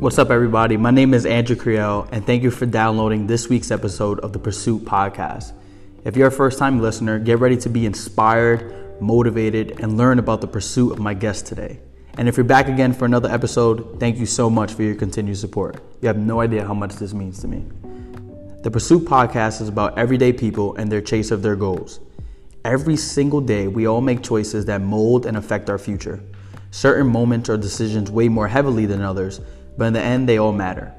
What's up, everybody? My name is Andrew Creel, and thank you for downloading this week's episode of the Pursuit Podcast. If you're a first time listener, get ready to be inspired, motivated, and learn about the pursuit of my guest today. And if you're back again for another episode, thank you so much for your continued support. You have no idea how much this means to me. The Pursuit Podcast is about everyday people and their chase of their goals. Every single day, we all make choices that mold and affect our future. Certain moments or decisions weigh more heavily than others, but in the end, they all matter.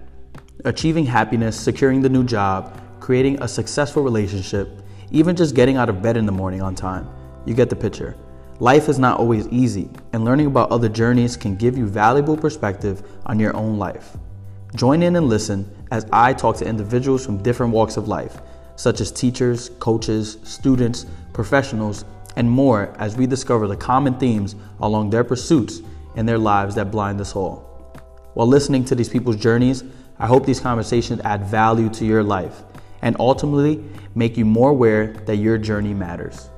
Achieving happiness, securing the new job, creating a successful relationship, even just getting out of bed in the morning on time. You get the picture. Life is not always easy, and learning about other journeys can give you valuable perspective on your own life. Join in and listen as I talk to individuals from different walks of life, such as teachers, coaches, students, professionals, and more as we discover the common themes along their pursuits and their lives that blind us all. While listening to these people's journeys, I hope these conversations add value to your life and ultimately make you more aware that your journey matters.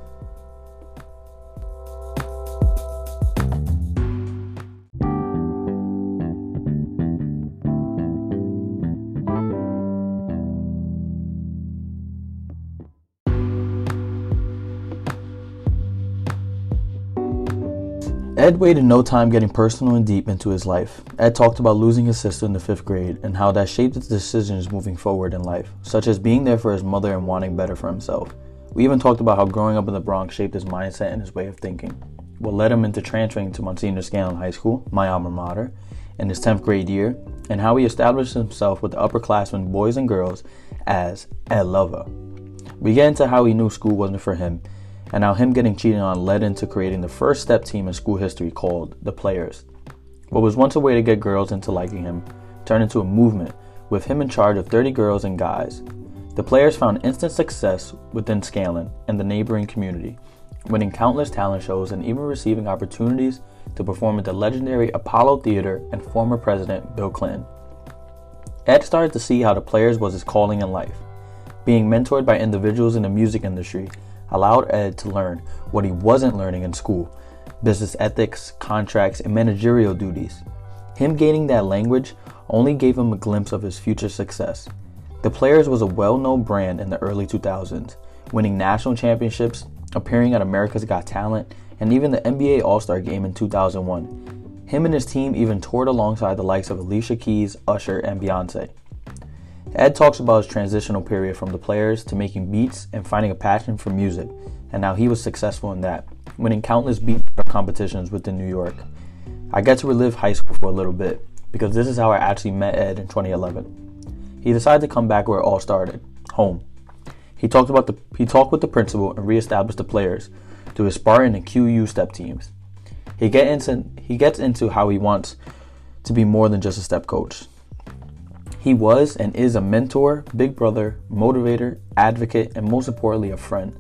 Ed waited no time getting personal and deep into his life. Ed talked about losing his sister in the fifth grade and how that shaped his decisions moving forward in life, such as being there for his mother and wanting better for himself. We even talked about how growing up in the Bronx shaped his mindset and his way of thinking, what led him into transferring to Monsignor Scanlan High School, my alma mater, in his 10th grade year, and how he established himself with the upperclassmen boys and girls as Ed Lover. We get into how he knew school wasn't for him and how him getting cheated on led into creating the first step team in school history called the Players. What was once a way to get girls into liking him turned into a movement, with him in charge of 30 girls and guys. The Players found instant success within Scanlan and the neighboring community, winning countless talent shows and even receiving opportunities to perform at the legendary Apollo Theater and former President Bill Clinton. Ed started to see how the Players was his calling in life. Being mentored by individuals in the music industry allowed Ed to learn what he wasn't learning in school business ethics, contracts, and managerial duties. Him gaining that language only gave him a glimpse of his future success. The Players was a well known brand in the early 2000s, winning national championships, appearing at America's Got Talent, and even the NBA All Star game in 2001. Him and his team even toured alongside the likes of Alicia Keys, Usher, and Beyonce. Ed talks about his transitional period from the players to making beats and finding a passion for music, and how he was successful in that, winning countless beat competitions within New York. I get to relive high school for a little bit, because this is how I actually met Ed in 2011. He decided to come back where it all started, home. He talked about the he talked with the principal and reestablished the players through his Spartan and QU step teams. He get into he gets into how he wants to be more than just a step coach. He was and is a mentor, big brother, motivator, advocate, and most importantly, a friend.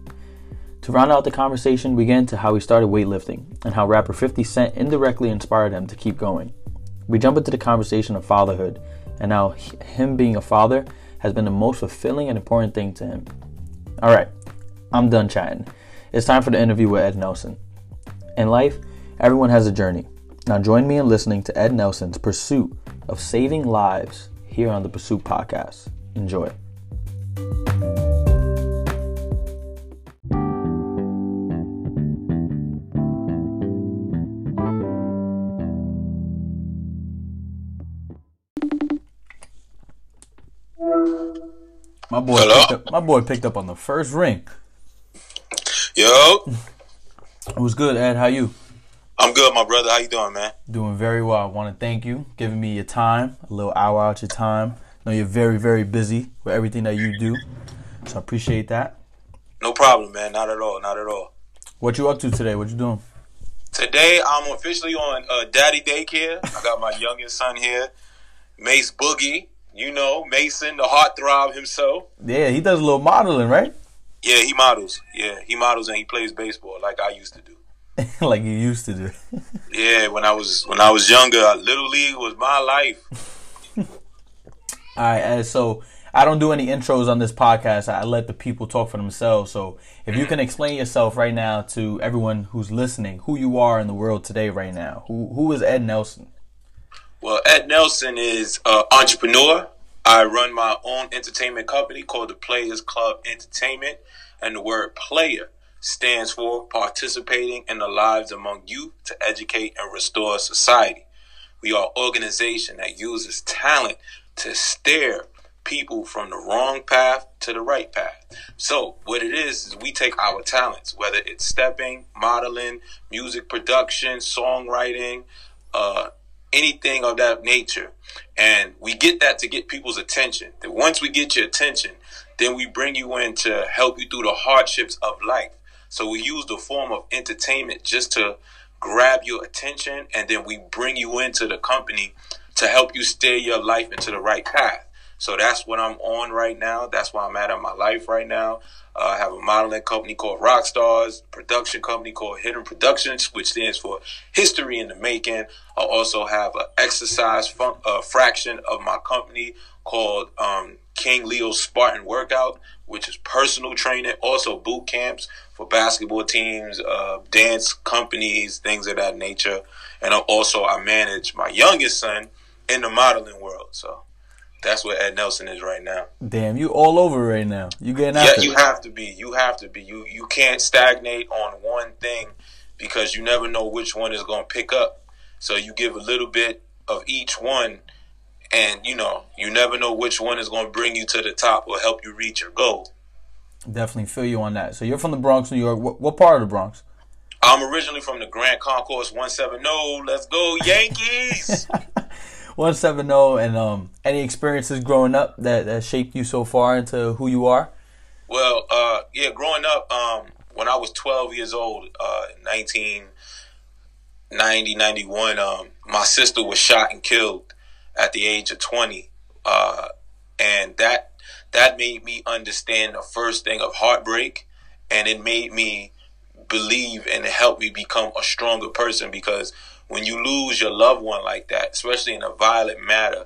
To round out the conversation, we get into how he started weightlifting and how rapper 50 Cent indirectly inspired him to keep going. We jump into the conversation of fatherhood and how him being a father has been the most fulfilling and important thing to him. All right, I'm done chatting. It's time for the interview with Ed Nelson. In life, everyone has a journey. Now join me in listening to Ed Nelson's pursuit of saving lives here on the Pursuit Podcast. Enjoy. My boy, picked up, my boy picked up on the first ring. Yo, It was good, Ed. How you? I'm good, my brother. How you doing, man? Doing very well. I want to thank you giving me your time, a little hour out your time. I know you're very, very busy with everything that you do, so I appreciate that. No problem, man. Not at all. Not at all. What you up to today? What you doing? Today, I'm officially on uh, Daddy Daycare. I got my youngest son here, Mace Boogie. You know, Mason, the heartthrob himself. Yeah, he does a little modeling, right? Yeah, he models. Yeah, he models and he plays baseball like I used to do. like you used to do. Yeah, when I was when I was younger, little league was my life. All right, uh, so I don't do any intros on this podcast. I let the people talk for themselves. So if you mm-hmm. can explain yourself right now to everyone who's listening, who you are in the world today, right now, who who is Ed Nelson? Well, Ed Nelson is an entrepreneur. I run my own entertainment company called the Players Club Entertainment, and the word player stands for participating in the lives among youth to educate and restore society. We are an organization that uses talent to steer people from the wrong path to the right path. So, what it is, is we take our talents, whether it's stepping, modeling, music production, songwriting, uh, anything of that nature. And we get that to get people's attention. That once we get your attention, then we bring you in to help you through the hardships of life. So we use the form of entertainment just to grab your attention and then we bring you into the company to help you steer your life into the right path. So that's what I'm on right now. That's where I'm at in my life right now. Uh, I have a modeling company called Rockstars, production company called Hidden Productions, which stands for History in the Making. I also have an exercise fun- uh, fraction of my company called um, King Leo Spartan Workout, which is personal training, also boot camps for basketball teams, uh, dance companies, things of that nature. And also I manage my youngest son in the modeling world. So that's where Ed Nelson is right now. Damn, you all over right now. You getting out? Yeah, you have to be. You have to be. You you can't stagnate on one thing because you never know which one is going to pick up. So you give a little bit of each one and you know, you never know which one is going to bring you to the top or help you reach your goal. Definitely feel you on that. So you're from the Bronx, New York. What, what part of the Bronx? I'm originally from the Grand Concourse 170. Let's go Yankees. 170 and um any experiences growing up that, that shaped you so far into who you are? Well, uh yeah, growing up um when I was 12 years old, uh 1990 91 um my sister was shot and killed at the age of 20. Uh and that that made me understand the first thing of heartbreak and it made me believe and help me become a stronger person because when you lose your loved one like that, especially in a violent matter,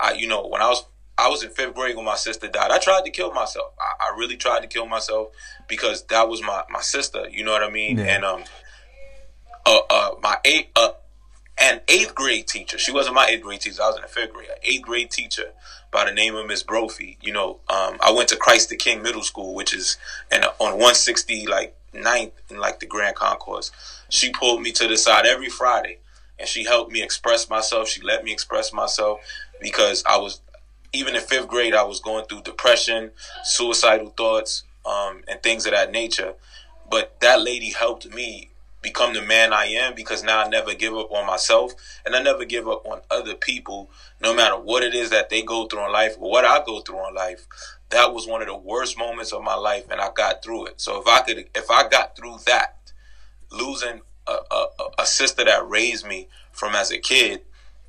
I, you know, when I was I was in fifth grade when my sister died. I tried to kill myself. I, I really tried to kill myself because that was my, my sister. You know what I mean? Yeah. And um, uh, uh, my eight, uh, an eighth grade teacher. She wasn't my eighth grade teacher. I was in the fifth grade. An eighth grade teacher by the name of Miss Brophy. You know, um, I went to Christ the King Middle School, which is in, on 160 like ninth in like the Grand Concourse. She pulled me to the side every Friday and she helped me express myself. She let me express myself because I was even in fifth grade. I was going through depression, suicidal thoughts, um, and things of that nature. But that lady helped me become the man I am because now I never give up on myself and I never give up on other people, no matter what it is that they go through in life or what I go through in life. That was one of the worst moments of my life and I got through it. So if I could, if I got through that, losing a, a, a sister that raised me from as a kid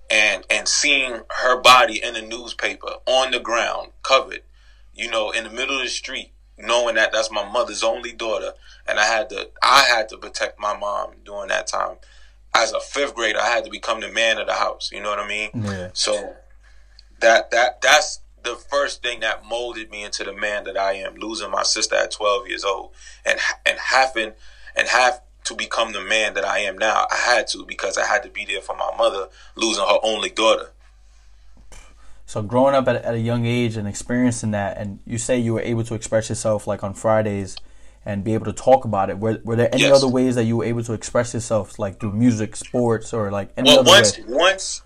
and and seeing her body in the newspaper on the ground covered you know in the middle of the street knowing that that's my mother's only daughter and i had to i had to protect my mom during that time as a fifth grader i had to become the man of the house you know what i mean yeah. so that that that's the first thing that molded me into the man that i am losing my sister at 12 years old and and having and have to become the man that I am now. I had to because I had to be there for my mother losing her only daughter. So growing up at, at a young age and experiencing that, and you say you were able to express yourself like on Fridays and be able to talk about it. Were, were there any yes. other ways that you were able to express yourself, like through music, sports, or like any well, other once, way? Once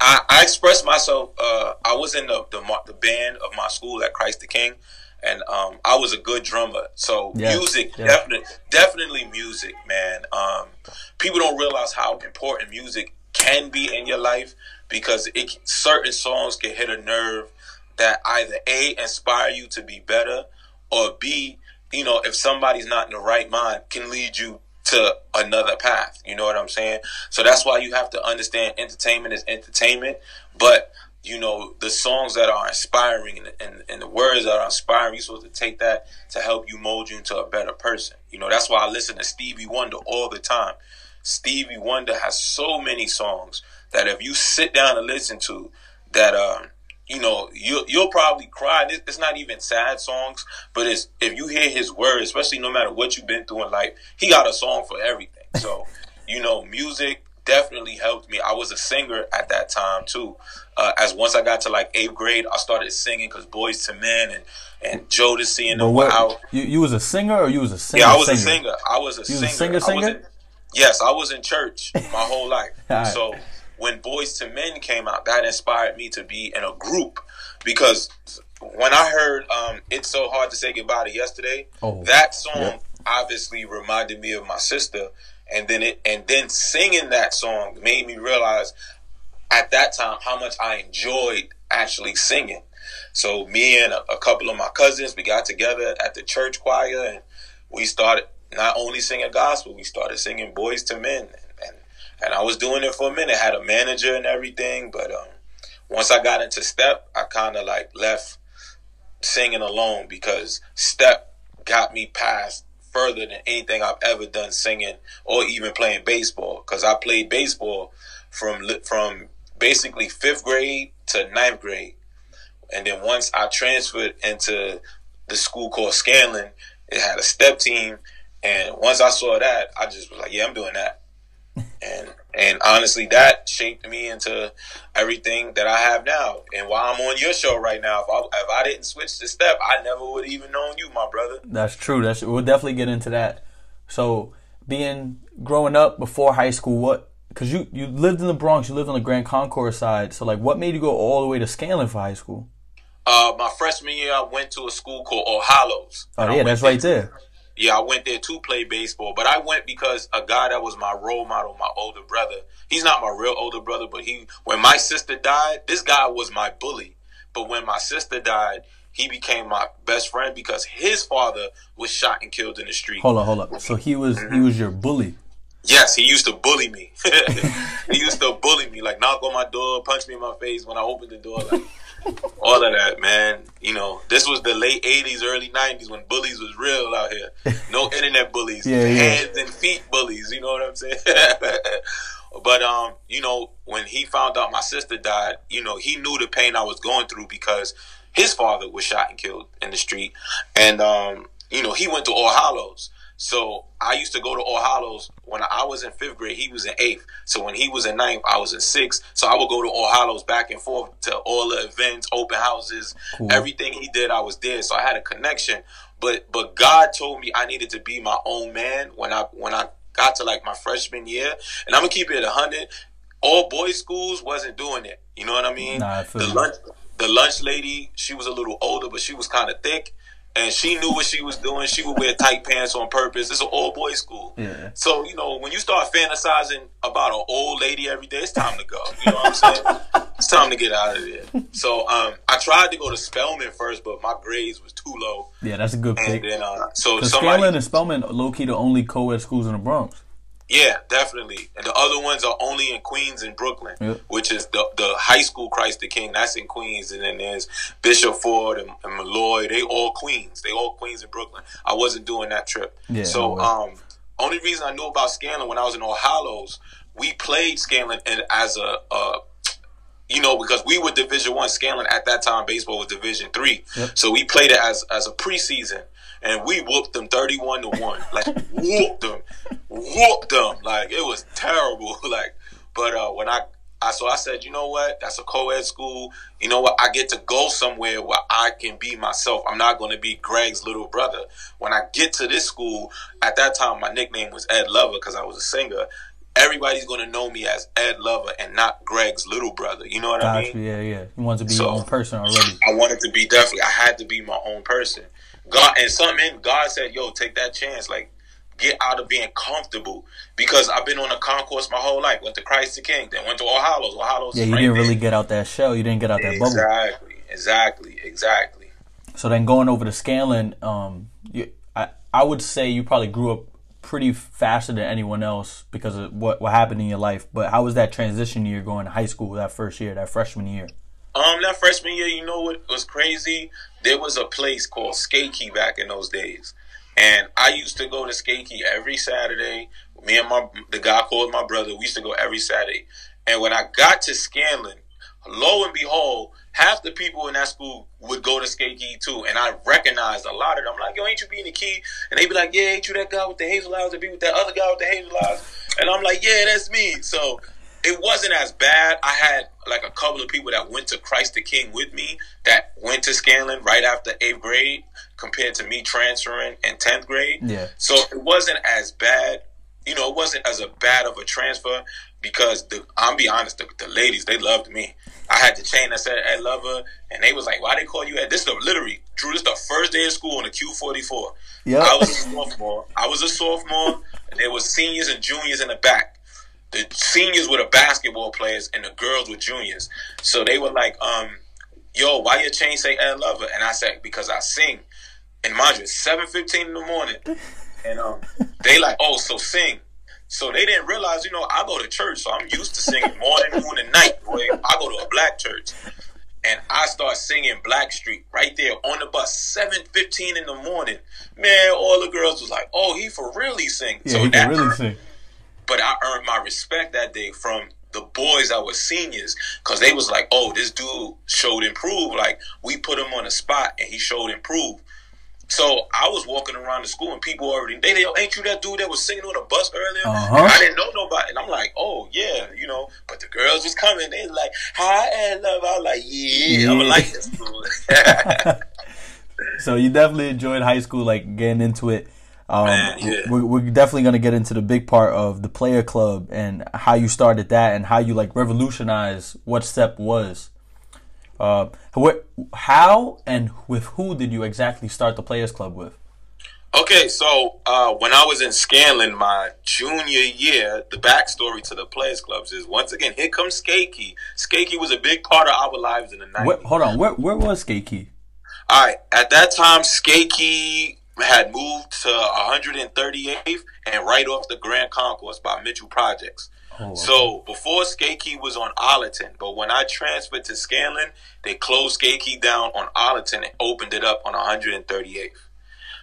I, I expressed myself, uh, I was in the, the, the band of my school at Christ the King, and um, I was a good drummer. So yes, music, yes. definitely, definitely music, man. Um, people don't realize how important music can be in your life because it certain songs can hit a nerve that either a inspire you to be better or b you know if somebody's not in the right mind can lead you to another path you know what i'm saying so that's why you have to understand entertainment is entertainment but you know, the songs that are inspiring and, and, and, the words that are inspiring, you're supposed to take that to help you mold you into a better person. You know, that's why I listen to Stevie Wonder all the time. Stevie Wonder has so many songs that if you sit down and listen to, that, um, you know, you, you'll probably cry. It's not even sad songs, but it's, if you hear his words, especially no matter what you've been through in life, he got a song for everything. So, you know, music, definitely helped me. I was a singer at that time too. Uh, as once I got to like eighth grade, I started singing because Boyz II Men and and Jodeci and them were out. You you was a singer or you was a singer? Yeah, I was singer? a singer. I was a You singer. was a singer, I singer? in- yes, I was in church my whole life. Alright. So when Boyz II Men came out, that inspired me to be in a group because when I heard um, "It's So Hard to Say Goodbye to Yesterday," Oh, that song yeah. obviously reminded me of my sister, and then it and then singing that song made me realize at that time how much I enjoyed actually singing. So me and a, a couple of my cousins, we got together at the church choir and we started not only singing gospel, we started singing Boyz II Men. And, I was doing it for a minute, had a manager and everything. But um, once I got into step, I kind of like left singing alone because step got me past further than anything I've ever done singing or even playing baseball. Because I played baseball from from basically fifth grade to ninth grade. And then once I transferred into the school called Scanlan, it had a step team. And once I saw that, I just was like, yeah, I'm doing that. And and honestly, that shaped me into everything that I have now. And while I'm on your show right now, if I, if I didn't switch to step, I never would have even known you, my brother. That's true. That's we'll definitely get into that. So, being growing up before high school, what? Because you you lived in the Bronx, you lived on the Grand Concourse side. So, like, what made you go all the way to Scanlan for high school? Uh, my freshman year, I went to a school called All Hallows. Oh yeah, that's right there. Yeah, I went there to play baseball, but I went because a guy that was my role model, my older brother. He's not my real older brother, but he when my sister died, this guy was my bully. But when my sister died, he became my best friend because his father was shot and killed in the street. Hold on, hold up. So he was he was your bully. Yes, he used to bully me. he used to bully me, like knock on my door, punch me in my face when I opened the door, like all of that, man. You know, this was the late '80s, early '90s when bullies was real out here. No internet bullies, Yeah, yeah. hands and feet bullies. You know what I'm saying? but um, you know, when he found out my sister died, you know, he knew the pain I was going through because his father was shot and killed in the street, and um, you know, he went to All Hallows. So I used to go to All Hallows when I was in fifth grade. He was in eighth. So when he was in ninth, I was in sixth. So I would go to All Hallows back and forth to all the events, open houses, Cool. everything he did. I was there. So I had a connection. But but God told me I needed to be my own man when I when I got to like my freshman year. And I'm gonna keep it a hundred. All boys schools wasn't doing it. You know what I mean? Nah, I the lunch the lunch lady, she was a little older, but she was kind of thick. And she knew what she was doing. She would wear tight pants on purpose. It's an old boys school. Yeah. So, you know, when you start fantasizing about an old lady every day, it's time to go. You know what I'm saying? it's time to get out of there. So, um, I tried to go to Spellman first, but my grades was too low. Yeah, that's a good And pick. then, uh, so somebody, Scanlan and Spellman low key the only co-ed schools in the Bronx. Yeah, definitely. And the other ones are only in Queens and Brooklyn, Yep. which is the the high school Christ the King. That's in Queens, and then there's Bishop Ford and, and Molloy. They all Queens. They all Queens and Brooklyn. I wasn't doing that trip. Yeah, So, um, only reason I knew about Scanlan when I was in All Hallows, we played Scanlan and as a. Uh, you know, because we were Division One, Scanlan at that time, baseball was Division Three, Yep. so we played it as as a preseason, and we whooped them thirty-one to one, like whooped them, whooped them, like it was terrible, like. But uh, when I, I so I said, you know what, that's a co-ed school. You know what, I get to go somewhere where I can be myself. I'm not going to be Greg's little brother. When I get to this school, at that time my nickname was Ed Lover because I was a singer. Everybody's going to know me as Ed Lover and not Greg's little brother. You know what I mean? Yeah, yeah. You want to be So- your own person already. I wanted to be definitely. I had to be my own person. God and something. God said, "Yo, take that chance. Like, get out of being comfortable." Because I've been on a concourse my whole life. Went to Christ the King, then went to All Hallows. All Hallows. Yeah, you right didn't there. really get out that shell. You didn't get out that bubble. Exactly. Exactly. Exactly. So then going over to Scanlan, um, you, I I would say you probably grew up pretty faster than anyone else because of what what happened in your life. But how was that transition year going to high school that first year, that freshman year? Um, that freshman year, you know what was crazy? There was a place called Skate Key back in those days, and I used to go to Skate Key every Saturday. Me and my the guy called my brother. We used to go every Saturday, and when I got to Scanlan, lo and behold, half the people in that school would go to skate key too, and I recognized a lot of them. I'm like, yo, ain't you being the key? And they'd be like, yeah, ain't you that guy with the hazel eyes? To be with that other guy with the hazel eyes? And I'm like, yeah, that's me. So it wasn't as bad. I had like a couple of people that went to Christ the King with me that went to Scanlan right after eighth grade compared to me transferring in tenth grade. Yeah. So it wasn't as bad. You know, it wasn't as a bad of a transfer because the I'm be honest, the, the ladies they loved me. I had the chain that said "I love her," and they was like, "Why they call you?" At this is the, literally Drew. This is the first day of school on the Q44. Yeah. I was a sophomore. I was a sophomore, and there was seniors and juniors in the back. The seniors were the basketball players, and the girls were juniors. So they were like, um, "Yo, why your chain say "I love her"? And I said, "Because I sing." And mind you, it's seven fifteen in the morning, and um, they like, "Oh, so sing." So they didn't realize, you know, I go to church, so I'm used to singing morning, noon, and night. Boy, I go to a black church, and I start singing Blackstreet right there on the bus, seven fifteen in the morning. Man, all the girls was like, "Oh, he for really sing." Yeah, so he that really sing. But I earned my respect that day from the boys that were seniors because they was like, "Oh, this dude showed improve. Like we put him on the spot, and he showed improve." So I was walking around the school, and people already they, they ain't you that dude that was singing on the bus earlier? Uh-huh. I didn't know nobody, and I'm like, "Oh yeah, you know." But the girls was coming. They like, "Hi, and love." I was like, "Yeah, I'm like this school." So you definitely enjoyed high school, like getting into it. Um, Man, yeah. we're, we're definitely gonna get into the big part of the player club and how you started that and how you like revolutionized what step was. Uh, what, how and with who did you exactly start the players club with? Okay, so uh, when I was in Scanlan my junior year, the backstory to the Players Clubs is once again, here comes Skate Key. Skakey was a big part of our lives in the 90s. Where, hold on, where where was Skate Key? All right, at that time, Skate Key had moved to 138th and right off the Grand Concourse by Mitchell Projects. Oh, So before Skate Key was on Arlington, but when I transferred to Scanlan, they closed Skate Key down on Arlington and opened it up on 138th.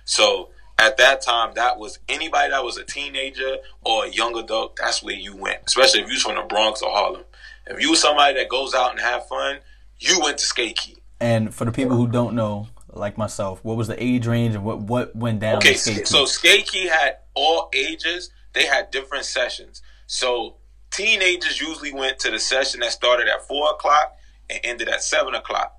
So at that time, that was anybody that was a teenager or a young adult. That's where you went, especially if you was from the Bronx or Harlem. If you was somebody that goes out and have fun, you went to Skate Key. And for the people who don't know, like myself, what was the age range and what what went down? Okay, Skate so Skate Key had all ages. They had different sessions. So teenagers usually went to the session that started at four o'clock and ended at seven o'clock.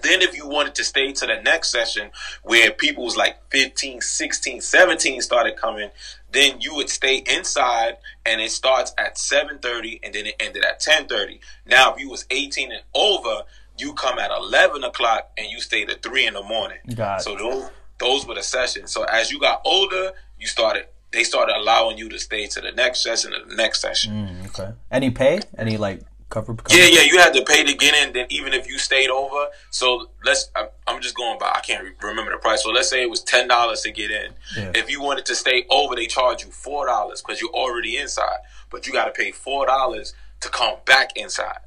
Then if you wanted to stay to the next session where people was like 15, 16, 17 started coming, then you would stay inside and it starts at 7.30 and then it ended at 10.30. Now if you was 18 and over, you come at 11 o'clock and you stay to 3 in the morning. Got. So those those were the sessions. So as you got older, you started they started allowing you to stay to the next session and the next session. Mm, okay. Any pay? Any like cover? cover? Yeah, yeah, you had to pay to get in. Then even if you stayed over, so let's. I'm, I'm just going by. I can't remember the price. So let's say it was ten dollars to get in. Yeah. If you wanted to stay over, they charge you four dollars because you're already inside. But you got to pay four dollars to come back inside,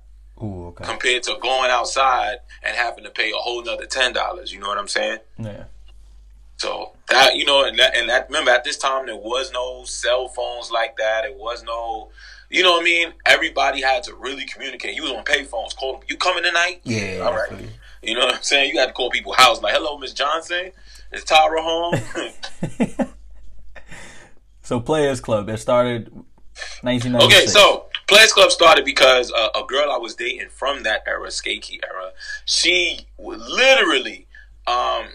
Ooh, okay. compared to going outside and having to pay a whole nother ten dollars. You know what I'm saying? Yeah. So that you know, and that, and that remember at this time there was no cell phones like that. It was no, you know what I mean. Everybody had to really communicate. You was on payphones. Call you coming tonight? Yeah. all right. absolutely. You know what I'm saying? You had to call people house like, "Hello, Miss Johnson. Is Tara home?" So Players Club. It started 1996. okay, so Players Club started because uh, a girl I was dating from that era, Skate Key era, she literally um,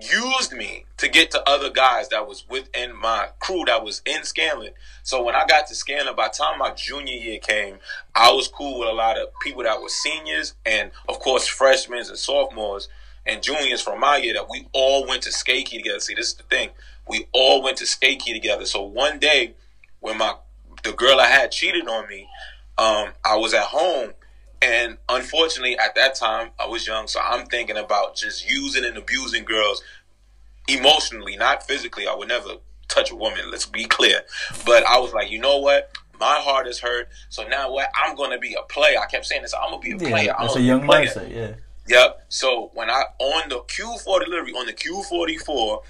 used me to get to other guys that was within my crew that was in Scanlan. So when I got to Scanlan, by time my junior year came, I was cool with a lot of people that were seniors and of course freshmen and sophomores and juniors from my year that we all went to Skate Key together. See, this is the thing. We all went to Skate Key together. So one day when my the girl I had cheated on me, um, I was at home and unfortunately, at that time, I was young, so I'm thinking about just using and abusing girls emotionally, not physically. I would never touch a woman. Let's be clear. But I was like, you know what? My heart is hurt. So now what? I'm going to be a player. I kept saying this. I'm going to be a player. yeah, I'm that's a young player. mindset. Yeah. Yep. So when I on the Q4 delivery on the Q44,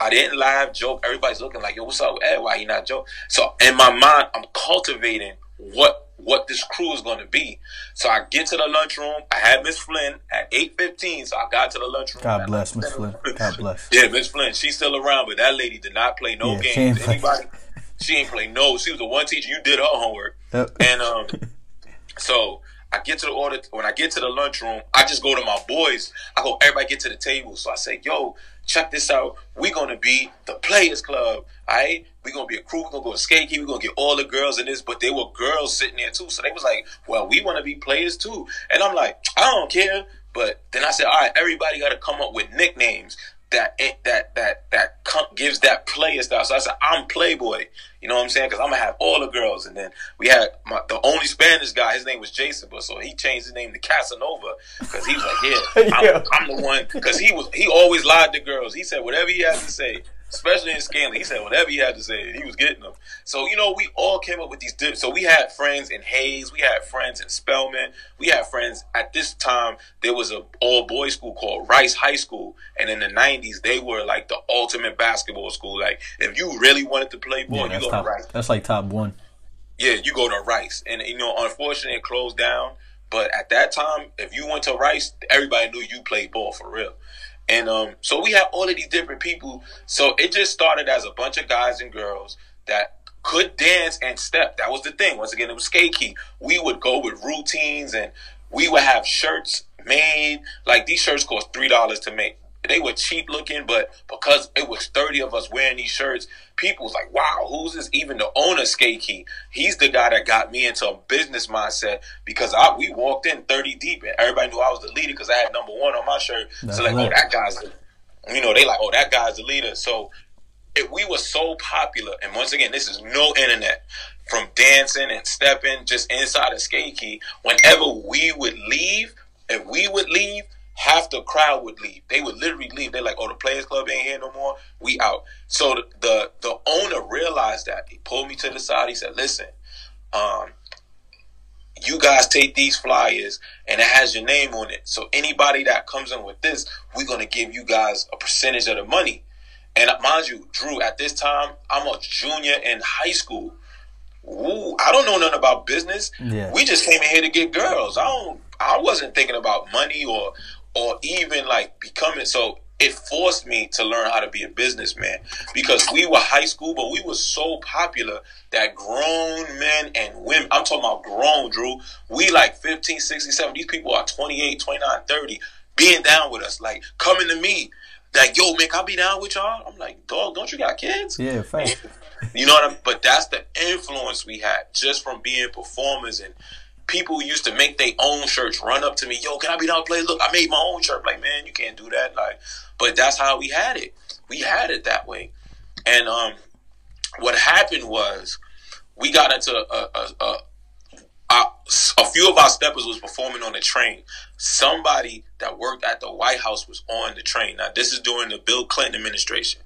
I didn't laugh, joke. Everybody's looking like, yo, what's up with Ed? Why he not joke? So in my mind, I'm cultivating what what this crew is going to be. So I get to the lunchroom. I had Miss Flynn at eight fifteen. So I got to the lunchroom. God bless Miss Flynn. God bless. yeah, Miss Flynn. She's still around, but that lady did not play no yeah, games. Anybody? she ain't play no. She was the one teacher. You did her homework, yep. and um, so I get to the order when I get to the lunchroom, I just go to my boys. I go, everybody get to the table. So I say, yo, check this out. We're gonna be the players club. Alright? we're gonna be a crew, We're gonna go to skate we gonna get all the girls in this, but there were girls sitting there too. So they was like, Well, we wanna be players too. And I'm like, I don't care. But then I said, All right, everybody gotta come up with nicknames Eh, that that that that gives that player style. So I said, I'm Playboy. You know what I'm saying? Because I'm gonna have all the girls. And then we had my, the only Spanish guy. His name was Jason, but so he changed his name to Casanova because he was like, yeah, I'm, I'm the one. Because he was he always lied to girls. He said whatever he had to say especially in Scanlan. He said whatever he had to say, he was getting them. So you know, we all came up with these. Different, so we had friends in Hayes, we had friends in Spellman, we had friends at this time. There was a all boys school called Rice High School, and in the '90s, they were like the ultimate basketball school. Like if you really wanted to play ball, yeah, you go top, to Rice. That's like top one. Yeah, you go to Rice, and you know, unfortunately, it closed down. But at that time, if you went to Rice, everybody knew you played ball for real. And um, so we have all of these different people. So it just started as a bunch of guys and girls that could dance and step. That was the thing. Once again, it was skate key. We would go with routines and we would have shirts made. Like these shirts cost three dollars to make they were cheap looking, but because it was 30 of us wearing these shirts, people was like, wow, who's this? Even the owner, Skate Key, he's the guy that got me into a business mindset because I we walked in 30 deep and everybody knew I was the leader because I had number one on my shirt. That's so like, oh, that guy's the, you know, they like, oh, that guy's the leader. So it, we were so popular. And once again, this is no internet. From dancing and stepping just inside of Skate Key, whenever we would leave, if we would leave, half the crowd would leave. They would literally leave. They're like, "Oh, the Players Club ain't here no more. We out." So the the, the owner realized that. He pulled me to the side. He said, "Listen, um, you guys take these flyers and it has your name on it. So anybody that comes in with this, we're gonna give you guys a percentage of the money." And mind you, Drew, at this time, I'm a junior in high school. Ooh, I don't know nothing about business. Yeah. We just came in here to get girls. I don't. I wasn't thinking about money or or even like becoming so it forced me to learn how to be a businessman because we were high school, but we were so popular that grown men and women, I'm talking about grown, Drew, we like 15, 16, 17, these people are 28, 29, 30, being down with us, like coming to me, like, yo, man, I'll be down with y'all? I'm like, dog, don't you got kids? Yeah, fine. you know what I mean? But that's the influence we had just from being performers and people used to make their own shirts, run up to me, yo, can I be down play? Look, I made my own shirt. Like, man, you can't do that. Like, but that's how we had it. We had it that way. And um, what happened was we got into a, a, a, a, a few of our steppers was performing on the train. Somebody that worked at the White House was on the train. Now, this is during the Bill Clinton administration.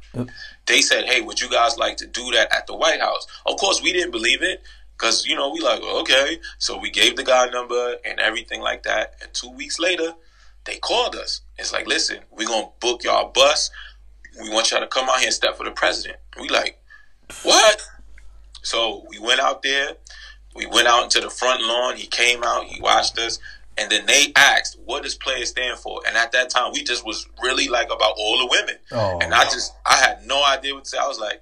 They said, hey, would you guys like to do that at the White House? Of course, we didn't believe it Cause you know we like okay, so we gave the guy number and everything like that. And two weeks later, they called us. It's like, listen, we're gonna book y'all bus. We want y'all to come out here and step for the president. We like, what? So we went out there. We went out into the front lawn. He came out. He watched us. And then they asked, "What does player stand for?" And at that time, we just was really like about all the women. Oh. And I just, I had no idea what to say. I was like,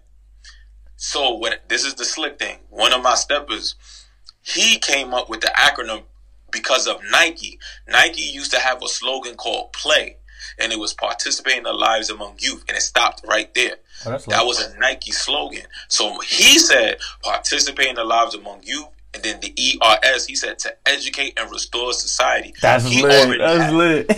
so when this is the slick thing, one of my steppers, he came up with the acronym because of Nike. Nike used to have a slogan called "Play," and it was participating in the lives among youth, and it stopped right there. Oh, that was a Nike slogan. So he said, "Participate in the lives among youth." And then the ERS, he said to educate and restore society. That's he lit. That's lit.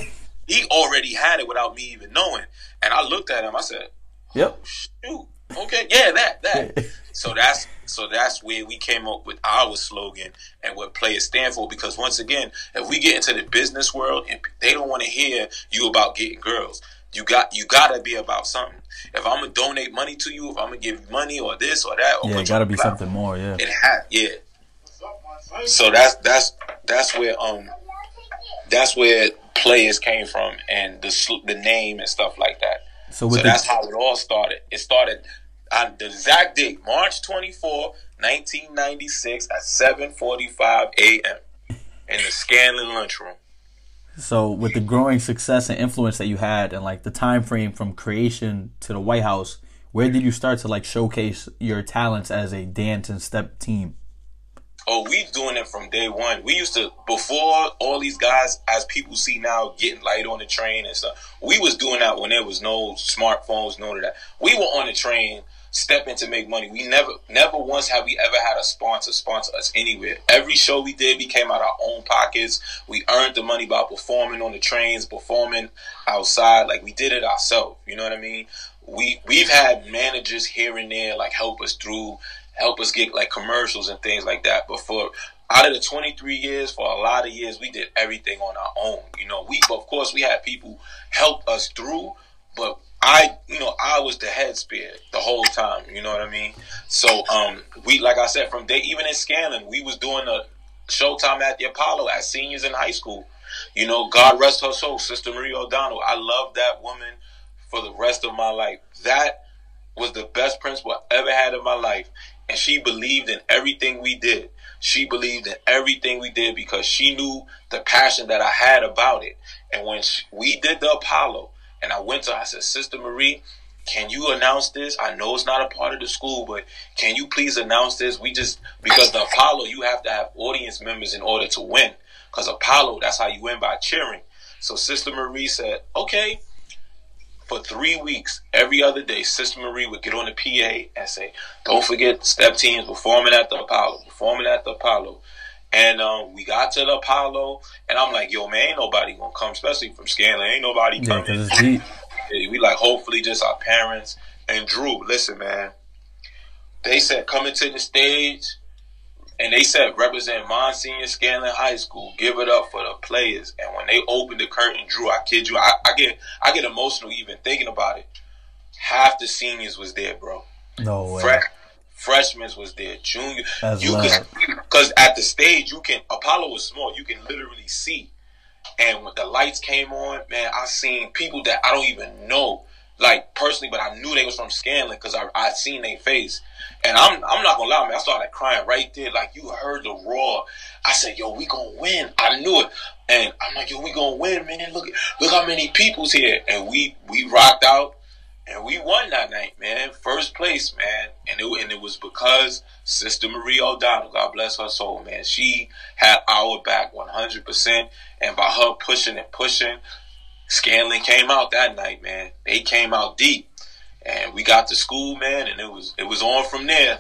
He already had it without me even knowing. And I looked at him. I said, "Yep, oh, shoot." Okay, yeah, that that. so that's so that's where we came up with our slogan and what players stand for. Because once again, if we get into the business world and they don't want to hear you about getting girls, you got you gotta be about something. If I'm gonna donate money to you, if I'm gonna give you money or this or that, or yeah, it gotta be platform, something more. Yeah, it had yeah. So that's that's that's where um that's where players came from and the the name and stuff like that. So, so that's how it all started. It started on the exact date, March 24, 1996 at 7:45 a.m. in the Scanlan lunchroom. So, with the growing success and influence that you had, and like the time frame from creation to the White House, where did you start to like showcase your talents as a dance and step team? Oh, we doing it from day one. We used to before all these guys, as people see now, getting light on the train and stuff. We was doing that when there was no smartphones, none of that. We were on the train stepping to make money. We never, never once have we ever had a sponsor sponsor us anywhere. Every show we did, we came out of our own pockets. We earned the money by performing on the trains, performing outside. Like we did it ourselves. You know what I mean? We we've had managers here and there like help us through help us get like commercials and things like that. But for out of the 23 years, for a lot of years, we did everything on our own. You know, we of course we had people help us through, but I, you know, I was the head spear the whole time. You know what I mean? So, um, we, like I said, from day even in Scanlan, we was doing a Showtime at the Apollo as seniors in high school. You know, God rest her soul, Sister Marie O'Donnell. I love that woman for the rest of my life. That was the best principal I ever had in my life and she believed in everything we did. She believed in everything we did because she knew the passion that I had about it. And when she, we did the Apollo, and I went to her, I said, Sister Marie, can you announce this? I know it's not a part of the school, but can you please announce this? We just because the Apollo, you have to have audience members in order to win. Because Apollo, that's how you win by cheering. So Sister Marie said, okay, for three weeks, every other day, Sister Marie would get on the PA and say, "Don't forget, step teams performing at the Apollo, performing at the Apollo." And um, we got to the Apollo, and I'm like, "Yo, man, ain't nobody gonna come, especially from Scanlan. Ain't nobody coming." Yeah, we like, hopefully, just our parents and Drew. Listen, man, they said coming to the stage and they said, represent Monsignor Scanlan High School. Give it up for the players. And when they opened the curtain, Drew, I kid you, I, I get I get emotional even thinking about it. Half the seniors was there, bro. No way. Fresh, freshmen was there. Junior, That's you because at the stage you can Apollo was small. You can literally see. And when the lights came on, man, I seen people that I don't even know like personally, but I knew they was from Scanlan because I I seen their face, and I'm I'm not gonna lie, man. I started crying right there, like you heard the roar. I said, "Yo, we gonna win." I knew it, and I'm like, "Yo, we gonna win, man! Look look how many people's here," and we we rocked out, and we won that night, man. First place, man, and it and it was because Sister Marie O'Donnell, God bless her soul, man. She had our back 100, percent and by her pushing and pushing Scanlan came out that night, man. They came out deep, and we got to school, man, and it was it was on from there.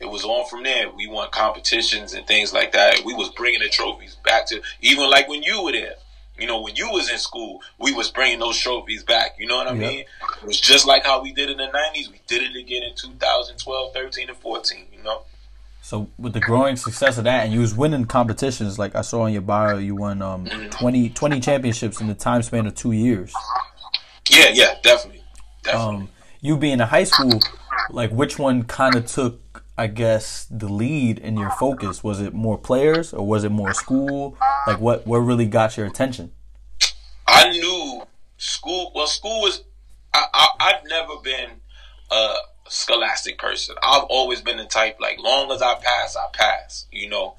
It was on from there. We won competitions and things like that. We was bringing the trophies back to even like when you were there. You know, when you was in school, we was bringing those trophies back. You know what I yep. mean? It was just like how we did in the 90s. We did it again in 2012, 13, and 14, you know? So with the growing success of that, and you was winning competitions, like I saw in your bio, you won um, 20, 20 championships in the time span of two years. Yeah, yeah, definitely, definitely. Um, you being in high school, like which one kind of took, I guess, the lead in your focus? Was it more players or was it more school? Like what, what really got your attention? I knew school. Well, school was. I, I I've never been. Uh, scholastic person. I've always been the type like long as I pass, I pass, you know.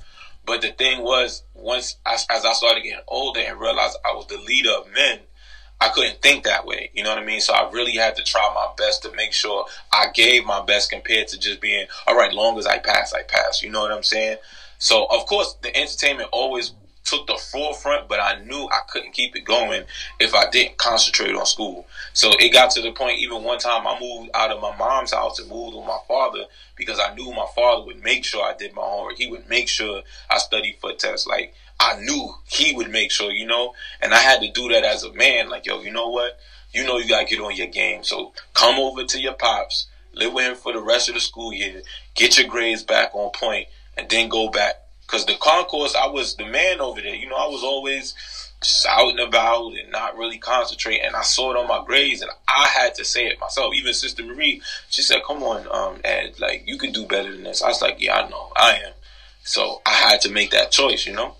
But the thing was, once I, as I started getting older and realized I was the leader of men, I couldn't think that way. You know what I mean? So I really had to try my best to make sure I gave my best compared to just being all right. Long as I pass, I pass. You know what I'm saying? So of course, the entertainment always took the forefront, but I knew I couldn't keep it going if I didn't concentrate on school. So it got to the point, even one time I moved out of my mom's house and moved with my father because I knew my father would make sure I did my homework. He would make sure I studied for tests. Like I knew he would make sure, you know, and I had to do that as a man. Like, yo, you know what? You know, you gotta get on your game. So come over to your pops, live with him for the rest of the school year, get your grades back on point, and then go back because the concourse, I was the man over there. You know, I was always just out and about and not really concentrating. And I saw it on my grades, and I had to say it myself. Even Sister Marie, she said, "Come on, um, Ed, like you can do better than this." I was like, "Yeah, I know, I am." So I had to make that choice, you know.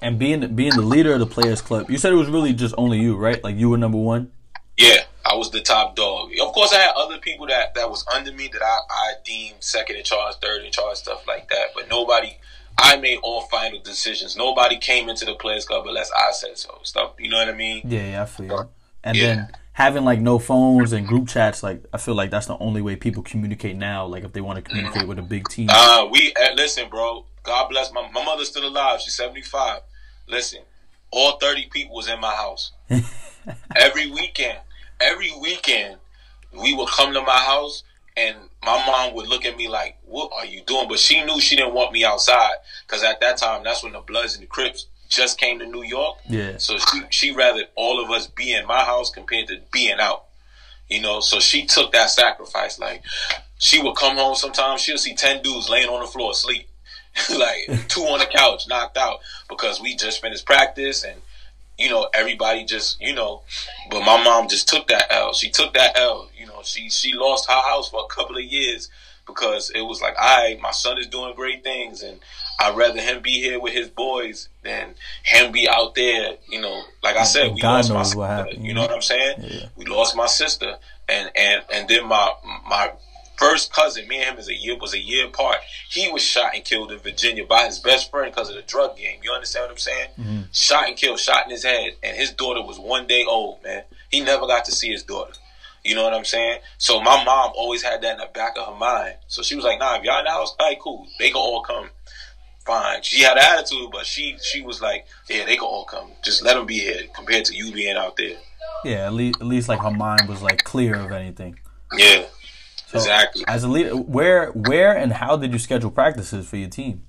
And being being the leader of the Players Club, you said it was really just only you, right? Like you were number one. Yeah, I was the top dog. Of course, I had other people that, that was under me that I, I deemed second in charge, third in charge, stuff like that. But nobody, I made all final decisions. Nobody came into the Players Club unless I said so. Stuff, you know what I mean? Yeah, yeah, I feel you. And yeah. then having like no phones and group chats, like I feel like that's the only way people communicate now. Like if they want to communicate with a big team. Uh, we uh, listen, bro. God bless my my mother's still alive. She's seventy five. Listen, all thirty people was in my house every weekend. Every weekend, we would come to my house, and my mom would look at me like, "What are you doing?" But she knew she didn't want me outside because at that time, that's when the Bloods and the Crips just came to New York. Yeah. So she she rather all of us be in my house compared to being out. You know, so she took that sacrifice. Like she would come home sometimes, she'll see ten dudes laying on the floor asleep. like two on the couch, knocked out, because we just finished practice and you know, everybody just, you know, but my mom just took that L. She took that L. She she lost her house for a couple of years because it was like, all right, my son is doing great things, and I'd rather him be here with his boys than him be out there. You know, like I said, we God lost my sister. You know what I'm saying? Yeah. We lost my sister, and and and then my my first cousin, me and him is a year was a year apart. He was shot and killed in Virginia by his best friend because of the drug game. You understand what I'm saying? Mm-hmm. Shot and killed, shot in his head, and his daughter was one day old. Man, he never got to see his daughter. You know what I'm saying? So my mom always had that in the back of her mind. So she was like, "Nah, if y'all in the house, all right, cool. They can all come." Fine. She had an attitude, but she she was like, "Yeah, they can all come. Just let them be here." Compared to you being out there. Yeah, at least at least like her mind was like clear of anything. Yeah. So exactly. As a leader, where where and how did you schedule practices for your team?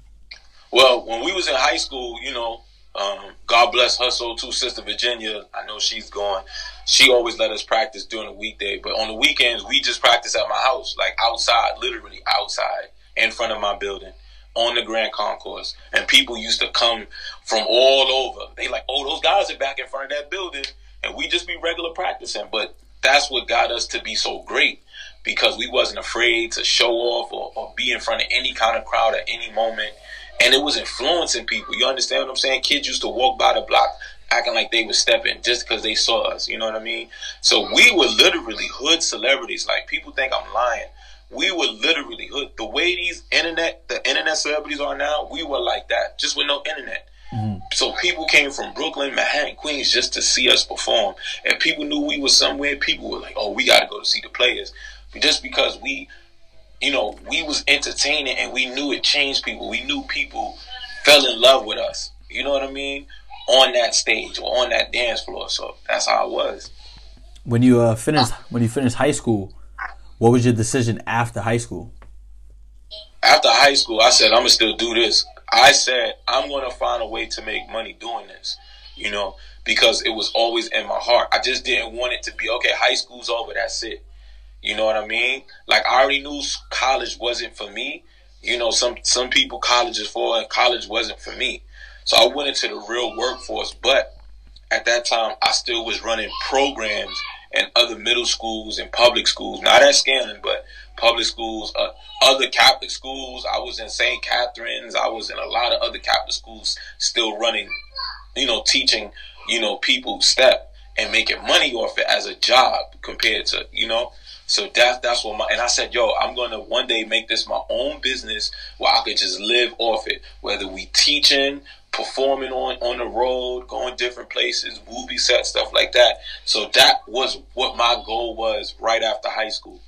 Well, when we was in high school, you know, um, God bless her soul too, Sister Virginia. I know she's gone. She always let us practice during the weekday, but on the weekends we just practice at my house, like outside, literally outside, in front of my building, on the Grand Concourse. And people used to come from all over. They like, oh, those guys are back in front of that building, and we just be regular practicing. But that's what got us to be so great because we wasn't afraid to show off or, or be in front of any kind of crowd at any moment. And it was influencing people. You understand what I'm saying? Kids used to walk by the block acting like they were stepping just because they saw us. You know what I mean? So we were literally hood celebrities. Like people think I'm lying. We were literally hood. The way these internet, the internet celebrities are now, we were like that, just with no internet. Mm-hmm. So people came from Brooklyn, Manhattan, Queens just to see us perform. And people knew we were somewhere. People were like, "Oh, we got to go to see the players." just because we, you know, we was entertaining and we knew it changed people. We knew people fell in love with us. You know what I mean? On that stage or on that dance floor. So that's how it was. When you uh, finished when you finished high school, what was your decision after high school? After high school, I said I'm gonna still do this. I said I'm gonna find a way to make money doing this. You know, because it was always in my heart. I just didn't want it to be okay. High school's over. That's it. You know what I mean? Like I already knew college wasn't for me. You know, some some people college is for, and college wasn't for me. So I went into the real workforce. But at that time, I still was running programs and other middle schools and public schools. Not at Scanlan, but public schools, uh, other Catholic schools. I was in St. Catherine's. I was in a lot of other Catholic schools, still running. You know, teaching. You know, people step and making money off it as a job compared to you know. So that that's what my and I said, yo, I'm gonna one day make this my own business where I could just live off it. Whether we teaching, performing on on the road, going different places, movie set stuff like that. So that was what my goal was right after high school.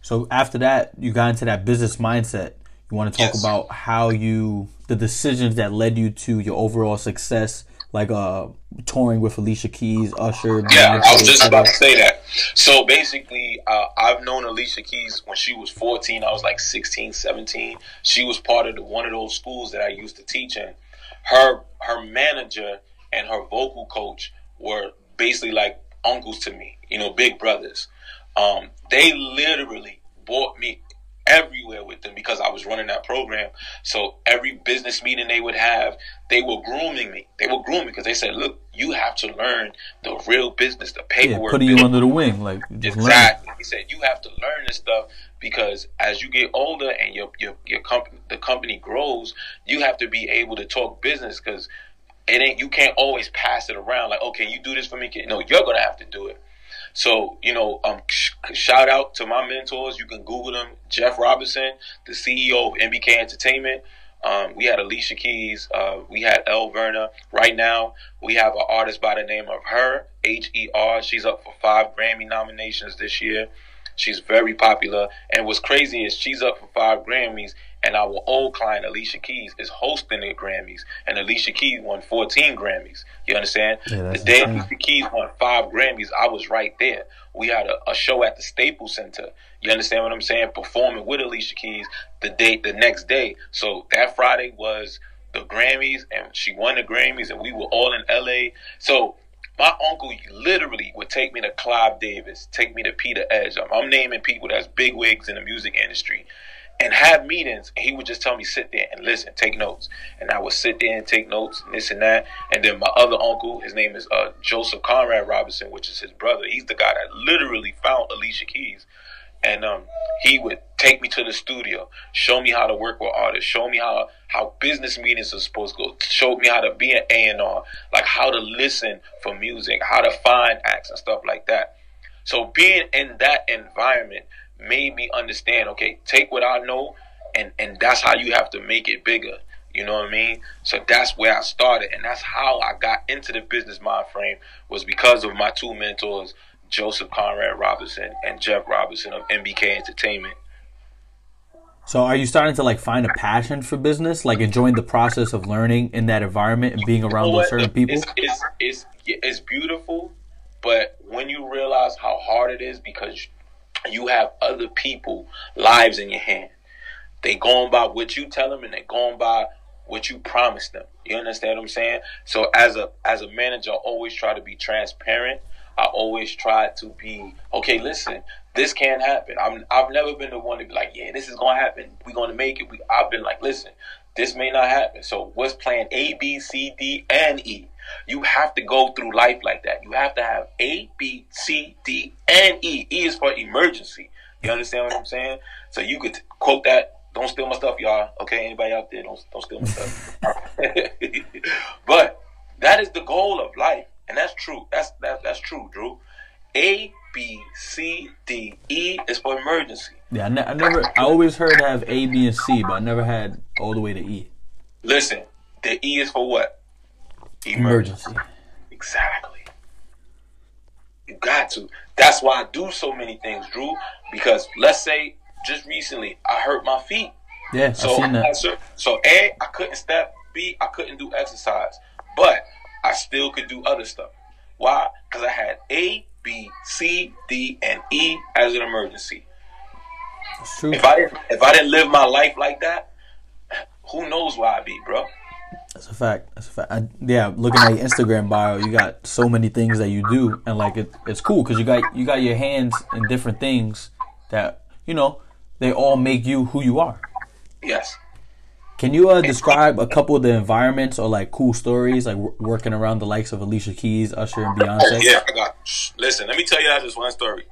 So after that, you got into that business mindset. You want to talk yes. about how you the decisions that led you to your overall success like uh touring with Alicia Keys, Usher. Yeah, I was just about to say that. So basically, uh, I've known Alicia Keys when she was 14. I was like 16, 17. She was part of the, one of those schools that I used to teach in. Her her manager and her vocal coach were basically like uncles to me, you know, big brothers. Um, they literally bought me everywhere with them because I was running that program. So every business meeting they would have, they were grooming me. They were grooming because they said, "Look, you have to learn the real business, the paperwork." Yeah, putting you under the wing, like exactly. Learn. He said, "You have to learn this stuff because as you get older and your your your company the company grows, you have to be able to talk business because." It ain't you can't always pass it around like okay you do this for me no you're gonna have to do it So, you know, um, sh- shout out to my mentors. You can Google them. Jeff Robinson, the CEO of MBK Entertainment. Um, we had Alicia Keys. Uh, we had Elle Varner. Right now, we have an artist by the name of Her, H E R. She's up for five Grammy nominations this year. She's very popular. And what's crazy is she's up for five Grammys, and our old client, Alicia Keys, is hosting the Grammys. And Alicia Keys won 14 Grammys. You understand? Yeah, the day insane. Alicia Keys won five Grammys, I was right there. We had a, a show at the Staples Center. You understand what I'm saying? Performing with Alicia Keys the day, the next day. So that Friday was the Grammys, and she won the Grammys, and we were all in LA. So my uncle literally would take me to Clive Davis, take me to Peter Edge. I'm, I'm naming people that's big wigs in the music industry, and have meetings. And he would just tell me sit there and listen, take notes. And I would sit there and take notes, and this and that. And then my other uncle, his name is uh, Joseph Conrad Robinson, which is his brother. He's the guy that literally found Alicia Keys and um, he would take me to the studio, show me how to work with artists, show me how how business meetings are supposed to go, show me how to be an A and R, like how to listen for music, how to find acts and stuff like that. So being in that environment made me understand. Okay, take what I know, and and that's how you have to make it bigger. You know what I mean? So that's where I started, and that's how I got into the business mind frame was because of my two mentors, Joseph Conrad Robinson and Jeff Robinson of MBK Entertainment. So are you starting to like find a passion for business, like enjoying the process of learning in that environment and being around You know those certain people? It's, it's, it's, it's beautiful, but when you realize how hard it is because you have other people lives in your hand, they going by what you tell them and they going by what you promise them. You understand what I'm saying? So as a as a manager, I always try to be transparent. I always try to be okay. Listen, this can't happen. I'm I've never been the one to be like, yeah, this is gonna happen. We're gonna make it. We, I've been like, listen, this may not happen. So what's plan A, B, C, D, and E? You have to go through life like that. You have to have A, B, C, D, and E. E is for emergency. You understand what I'm saying? So you could quote that. Don't steal my stuff, y'all. Okay, anybody out there, don't don't steal my stuff. but that is the goal of life, and that's true. That's that, that's true, Drew. A, B, C, D, E is for emergency. yeah, I, ne- I never. I always heard have A, B, and C, but I never had all the way to E. Listen, the E is for what? Emergency. Exactly. You got to. That's why I do so many things, Drew. Because let's say just recently I hurt my feet. Yeah, So I've seen that. so, so A, I couldn't step. B, I couldn't do exercise. But I still could do other stuff. Why? Because I had A, B, C, D, and E as an emergency. If I didn't if I didn't live my life like that, who knows where I'd be, bro? That's a fact. That's a fact. I, yeah, looking at your Instagram bio, you got so many things that you do, and like it, it's cool because you got you got your hands in different things that you know they all make you who you are. Yes. Can you uh, describe a couple of the environments or like cool stories, like w- working around the likes of Alicia Keys, Usher, and Beyonce? Oh, yeah, I got. shh, Listen, let me tell you guys this one story.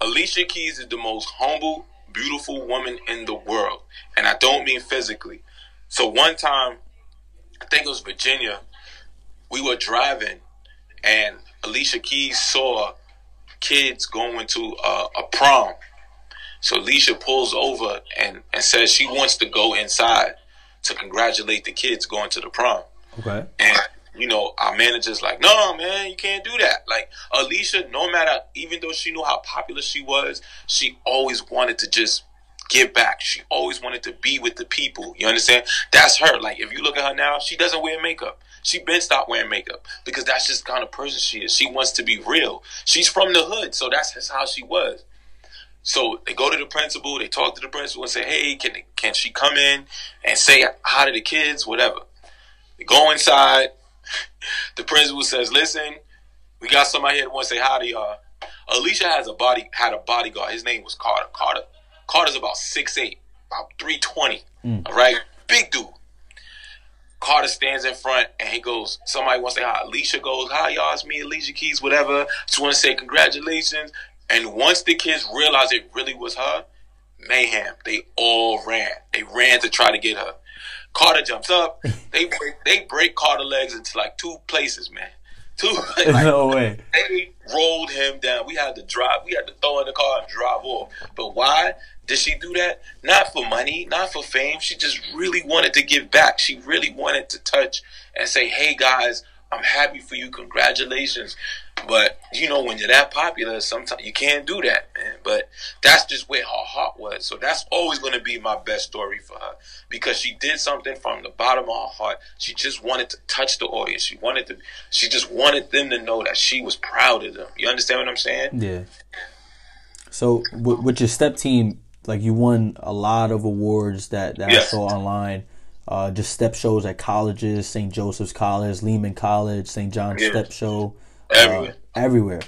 Alicia Keys is the most humble, beautiful woman in the world, and I don't mean physically. So one time, I think it was Virginia, we were driving, and Alicia Keys saw kids going to uh, a prom. So Alicia pulls over and, and says she wants to go inside to congratulate the kids going to the prom. Okay. And you know, our manager's like, no, man, you can't do that. Like Alicia, no matter, even though she knew how popular she was, she always wanted to just give back. She always wanted to be with the people. You understand? That's her. Like if you look at her now, she doesn't wear makeup. She been stopped wearing makeup because that's just kind of person she is. She wants to be real. She's from the hood, so that's just how she was. So they go to the principal, they talk to the principal and say, "Hey, can can she come in and say hi to the kids, whatever?" They go inside. The principal says, "Listen, we got somebody here that wants to say hi to y'all." Alicia has a body had a bodyguard. His name was Carter. Carter. Carter's about six eight, about three twenty. Mm. All right, big dude. Carter stands in front and he goes, somebody wants to say hi. Alicia goes, hi y'all, it's me, Alicia Keys, whatever. Just want to say congratulations. And once the kids realized it really was her, mayhem. They all ran. They ran to try to get her. Carter jumps up. They break, they break Carter legs into like two places, man. Too. like, no way. They rolled him down. We had to drive. We had to throw in the car and drive off. But why did she do that? Not for money, not for fame. She just really wanted to give back. She really wanted to touch and say, "Hey guys, I'm happy for you. Congratulations." But you know, when you're that popular, sometimes you can't do that, man. But that's just where her heart was. So that's always going to be my best story for her because she did something from the bottom of her heart. She just wanted to touch the audience. She wanted to. She just wanted them to know that she was proud of them. You understand what I'm saying? Yeah. So with your step team, like you won a lot of awards that that yes. I saw online. Uh, just step shows at colleges, St. Joseph's College, Lehman College, St. John's yeah. Step Show everywhere. Uh, everywhere.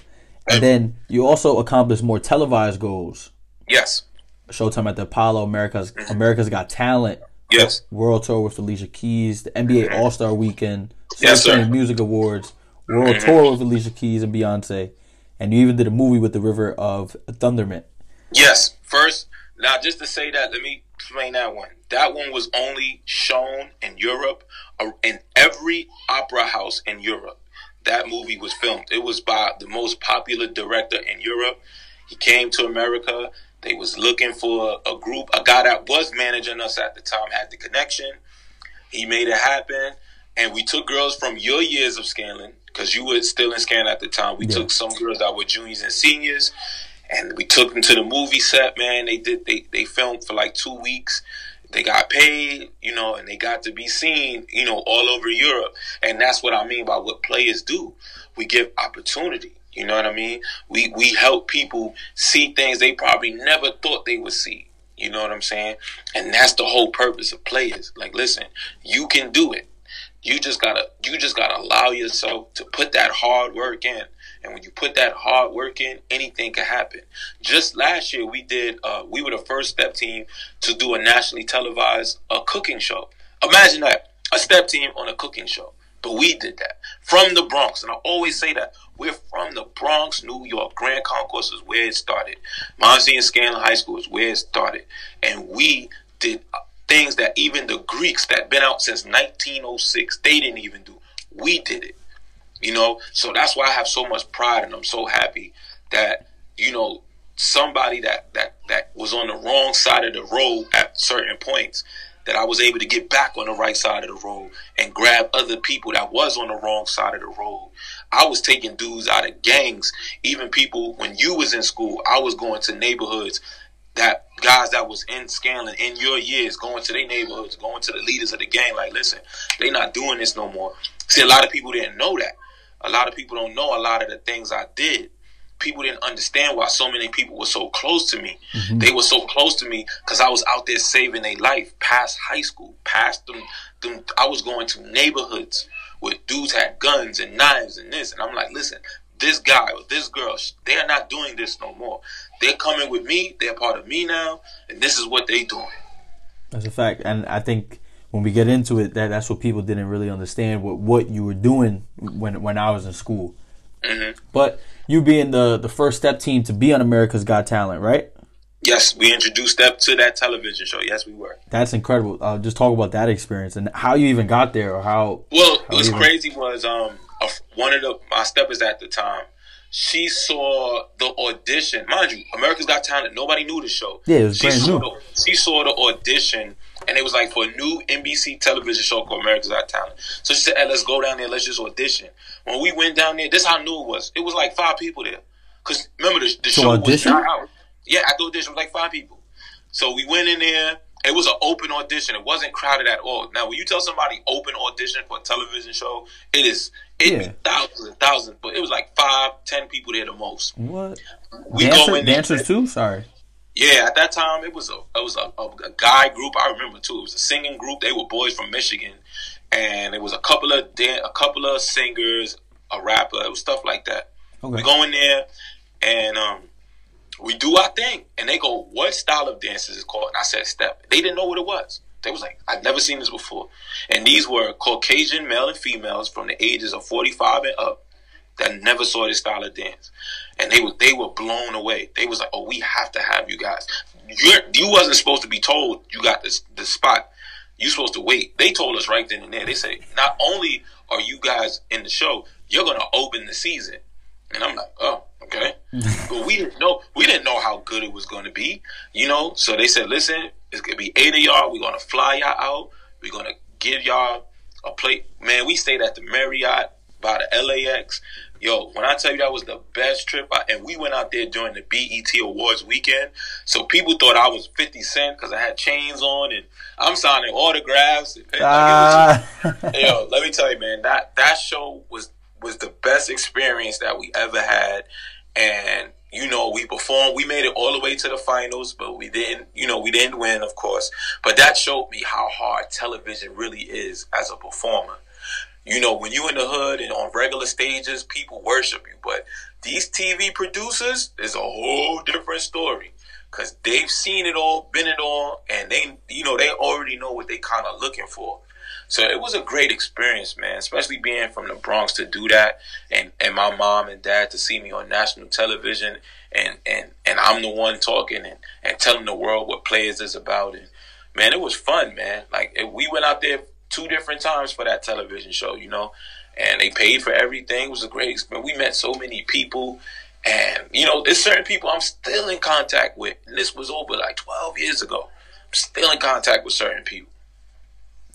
And then you also accomplished more televised goals. Yes. Showtime at the Apollo, America's mm-hmm. America's Got Talent. Yes. World Tour with Alicia Keys, the NBA mm-hmm. All Star Weekend, yes, sir. Music Awards, World mm-hmm. Tour with Alicia Keys and Beyonce, and you even did a movie with the River of Thunderment. Yes. First, now just to say that, let me explain that one. That one was only shown in Europe, uh, in every opera house in Europe that movie was filmed. It was by the most popular director in Europe. He came to America. They was looking for a, group. A guy that was managing us at the time had the connection. He made it happen. And we took girls from your years of Scanlan, because you were still in Scanlan at the time. We yeah. took some girls that were juniors and seniors, and we took them to the movie set, man. They did they, they filmed for like two weeks they got paid, you know, and they got to be seen, you know, all over Europe. And that's what I mean by what players do. We give opportunity. You know what I mean? We we help people see things they probably never thought they would see. You know what I'm saying? And that's the whole purpose of players. Like, listen, you can do it. You just gotta you just gotta allow yourself to put that hard work in. And when you put that hard work in, anything can happen. Just last year, we did. Uh, we were the first step team to do a nationally televised a cooking show. Imagine that a step team on a cooking show. But we did that from the Bronx, and I always say that we're from the Bronx, New York. Grand Concourse is where it started. Monsignor Scanlan High School is where it started, and we did things that even the Greeks that been out since 1906 they didn't even do. We did it. You know, so that's why I have so much pride and I'm so happy that, you know, somebody that that that was on the wrong side of the road at certain points that I was able to get back on the right side of the road and grab other people that was on the wrong side of the road. I was taking dudes out of gangs, even people when you was in school, I was going to neighborhoods that guys that was in Scanlan in your years, going to their neighborhoods, going to the leaders of the gang, like, listen, they not doing this no more. See, a lot of people didn't know that. A lot of people don't know a lot of the things I did. People didn't understand why so many people were so close to me. Mm-hmm. They were so close to me because I was out there saving their life past high school, past them, them. I was going to neighborhoods where dudes had guns and knives and this, and I'm like, listen, this guy or this girl, they're not doing this no more. They're coming with me. They're part of me now, and this is what they doing. That's a fact, and I think when we get into it, that that's what people didn't really understand what what you were doing when when I was in school. Mm-hmm. But you being the the first step team to be on America's Got Talent, right? Yes, we introduced Step to that television show. Yes, we were. That's incredible. Uh, just talk about that experience and how you even got there, or how. Well, how was even... crazy was um one of the my steppers at the time she saw the audition. Mind you, America's Got Talent. Nobody knew the show. Yeah, it was she brand new. The, she saw the audition, and it was like for a new NBC television show called America's Got Talent. So she said, hey, "Let's go down there. Let's just audition." When we went down there, this how new it was. It was like five people there. Cause remember the, the show audition? was out. Yeah, at the audition was like five people. So we went in there. It was an open audition. It wasn't crowded at all. Now, when you tell somebody open audition for a television show, it is it yeah. thousands and thousands, but it was like five, ten people there the most. What? We Dancer, go in dancers too. Sorry. Yeah, at that time it was a it was a, a, a, guy group. I remember too. It was a singing group. They were boys from Michigan, and it was a couple of dan- a couple of singers, a rapper. It was stuff like that. Okay. We go in there, and um, we do our thing, and they go, "What style of dance is it called?" And I said, "Step." They didn't know what it was. They was like, I've never seen this before. And these were Caucasian male and females from the ages of 45 and up that never saw this style of dance. And they were they were blown away. They was like, oh, we have to have you guys. You you wasn't supposed to be told you got this the spot. You supposed to wait. They told us right then and there. They say not only are you guys in the show, you're gonna open the season. And I'm like, oh, okay. but we didn't know we didn't know how good it was gonna be, you know. So they said, listen, it's gonna be eight of y'all. We're gonna fly y'all out. We're gonna give y'all a plate. Man, we stayed at the Marriott by the LAX. Yo, when I tell you that was the best trip, I, and we went out there during the BET Awards weekend, so people thought I was Fifty Cent because I had chains on and I'm signing autographs. And, uh. yo, let me tell you, man, that that show was was the best experience that we ever had, and you know, we performed. We made it all the way to the finals, but we didn't. You know, we didn't win, of course. But that showed me how hard television really is as a performer. You know, when you in the hood and on regular stages, people worship you. But these TV producers is a whole different story because they've seen it all, been it all, and they, you know, they already know what they kind of looking for. So it was a great experience, man, especially being from the Bronx to do that and, and my mom and dad to see me on national television and, and, and I'm the one talking and, and telling the world what players is about. And man, it was fun, man. Like we went out there two different times for that television show, you know, and they paid for everything. It was a great experience. We met so many people. And, you know, there's certain people I'm still in contact with. And this was over like 12 years ago. I'm still in contact with certain people.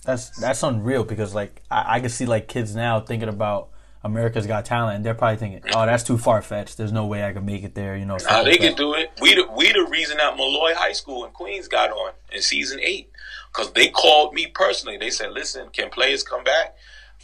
That's that's unreal because like I, I can see like kids now thinking about America's Got Talent, and they're probably thinking, "Oh, that's too far fetched. There's no way I can make it there." You know, nah, they can do it. We the, we the reason that Molloy High School in Queens got on in season eight because they called me personally. They said, "Listen, can players come back?"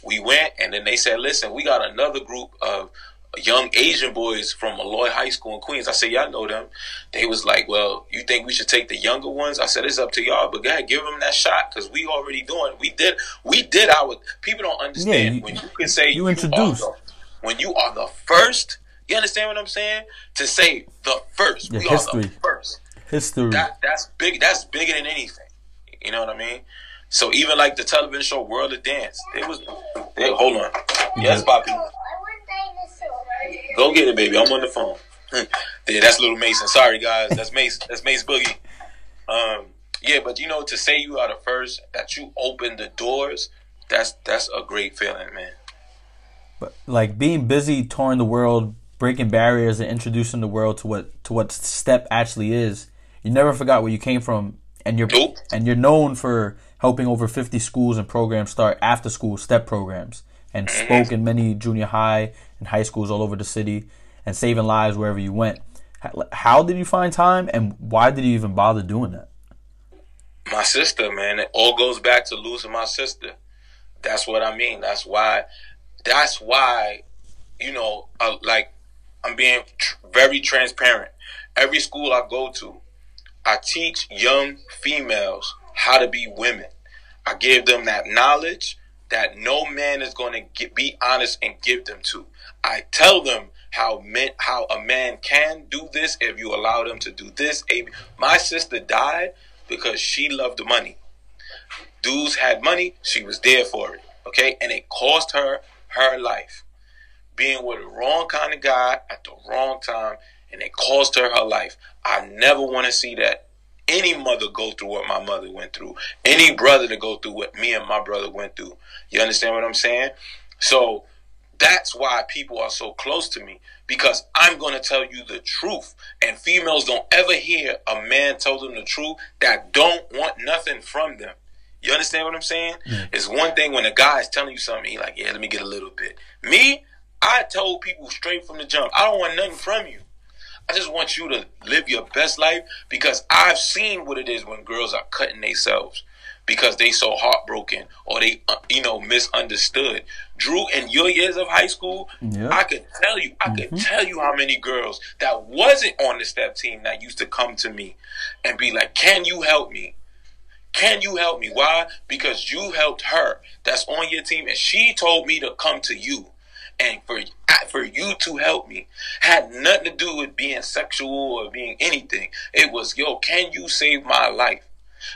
We went, and then they said, "Listen, we got another group of young Asian boys from Molloy High School in Queens." I said, "Y'all know them." They was like, "Well, you think we should take the younger ones?" I said, "It's up to y'all, but go ahead, give them that shot because we already doing. We did. We did our. People don't understand yeah, you, when you can say you, introduced when you are the first. You understand what I'm saying? To say the first, yeah, we history. are the first. History. That, that's big. That's bigger than anything. You know what I mean? So even like the television show World of Dance, it was. They, hold on. Yes, Poppy. Go get it, baby. I'm on the phone. yeah, that's little Mason. Sorry, guys. That's Mace. That's Mace Boogie. Um, yeah, but you know, to say you are the first, that you open the doors, that's that's a great feeling, man. But like being busy touring the world, breaking barriers, and introducing the world to what to what step actually is, you never forgot where you came from and you're nope. and you're known for helping over 50 schools and programs start after school step programs and mm-hmm. spoke in many junior high and high schools all over the city and saving lives wherever you went. How did you find time and why did you even bother doing that? My sister, man, it all goes back to losing my sister. That's what I mean. That's why. That's why, you know, uh, like I'm being tr- very transparent. Every school I go to, I teach young females how to be women. I give them that knowledge that no man is going to get, be honest and give them to. I tell them how men, how a man can do this if you allow them to do this. My sister died because she loved the money. Dudes had money, she was there for it. Okay, and it cost her her life. Being with the wrong kind of guy at the wrong time and it cost her her life. I never want to see that any mother go through what my mother went through, any brother to go through what me and my brother went through. You understand what I'm saying? So that's why people are so close to me because I'm going to tell you the truth. And females don't ever hear a man tell them the truth that don't want nothing from them. You understand what I'm saying? Mm. It's one thing when a guy is telling you something, he like, yeah, let me get a little bit. Me, I told people straight from the jump, I don't want nothing from you. I just want you to live your best life because I've seen what it is when girls are cutting themselves because they so heartbroken or they uh, you know misunderstood. Drew, in your years of high school, yep. I could tell you, I mm-hmm. could tell you how many girls that wasn't on the step team that used to come to me and be like, "Can you help me?" Can you help me? Why? Because you helped her that's on your team and she told me to come to you and for for you to help me had nothing to do with being sexual or being anything. It was, yo, can you save my life?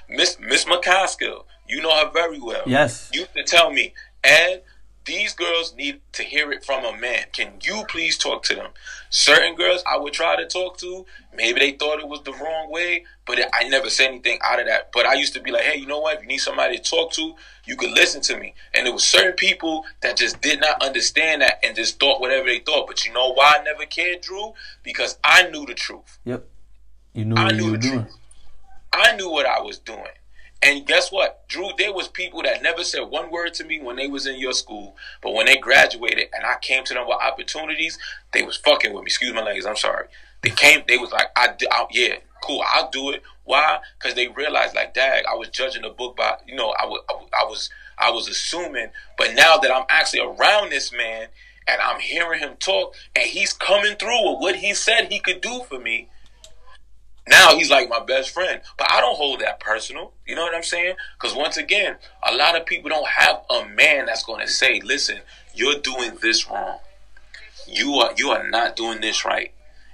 Miss Miss McCaskill, you know her very well. Yes. You can tell me, Ed, these girls need to hear it from a man. Can you please talk to them? Certain girls I would try to talk to, maybe they thought it was the wrong way, but I never said anything out of that. But I used to be like, hey, you know what? If you need somebody to talk to, you could listen to me. And there was certain people that just did not understand that and just thought whatever they thought. But you know why I never cared, Drew? Because I knew the truth. Yep. You knew what I knew were doing. Truth. I knew what I was doing. And guess what, Drew? There was people that never said one word to me when they was in your school, but when they graduated and I came to them with opportunities, they was fucking with me. Excuse my language. I'm sorry. They came. They was like, I, I yeah, cool. I'll do it. Why? Because they realized, like, Dag, I was judging the book by, you know, I was, I was, I was assuming. But now that I'm actually around this man and I'm hearing him talk, and he's coming through with what he said he could do for me now he's like my best friend. But I don't hold that personal. You know what I'm saying? Because once again, a lot of people don't have a man that's going to say, listen, you're doing this wrong. You are you are not doing this right.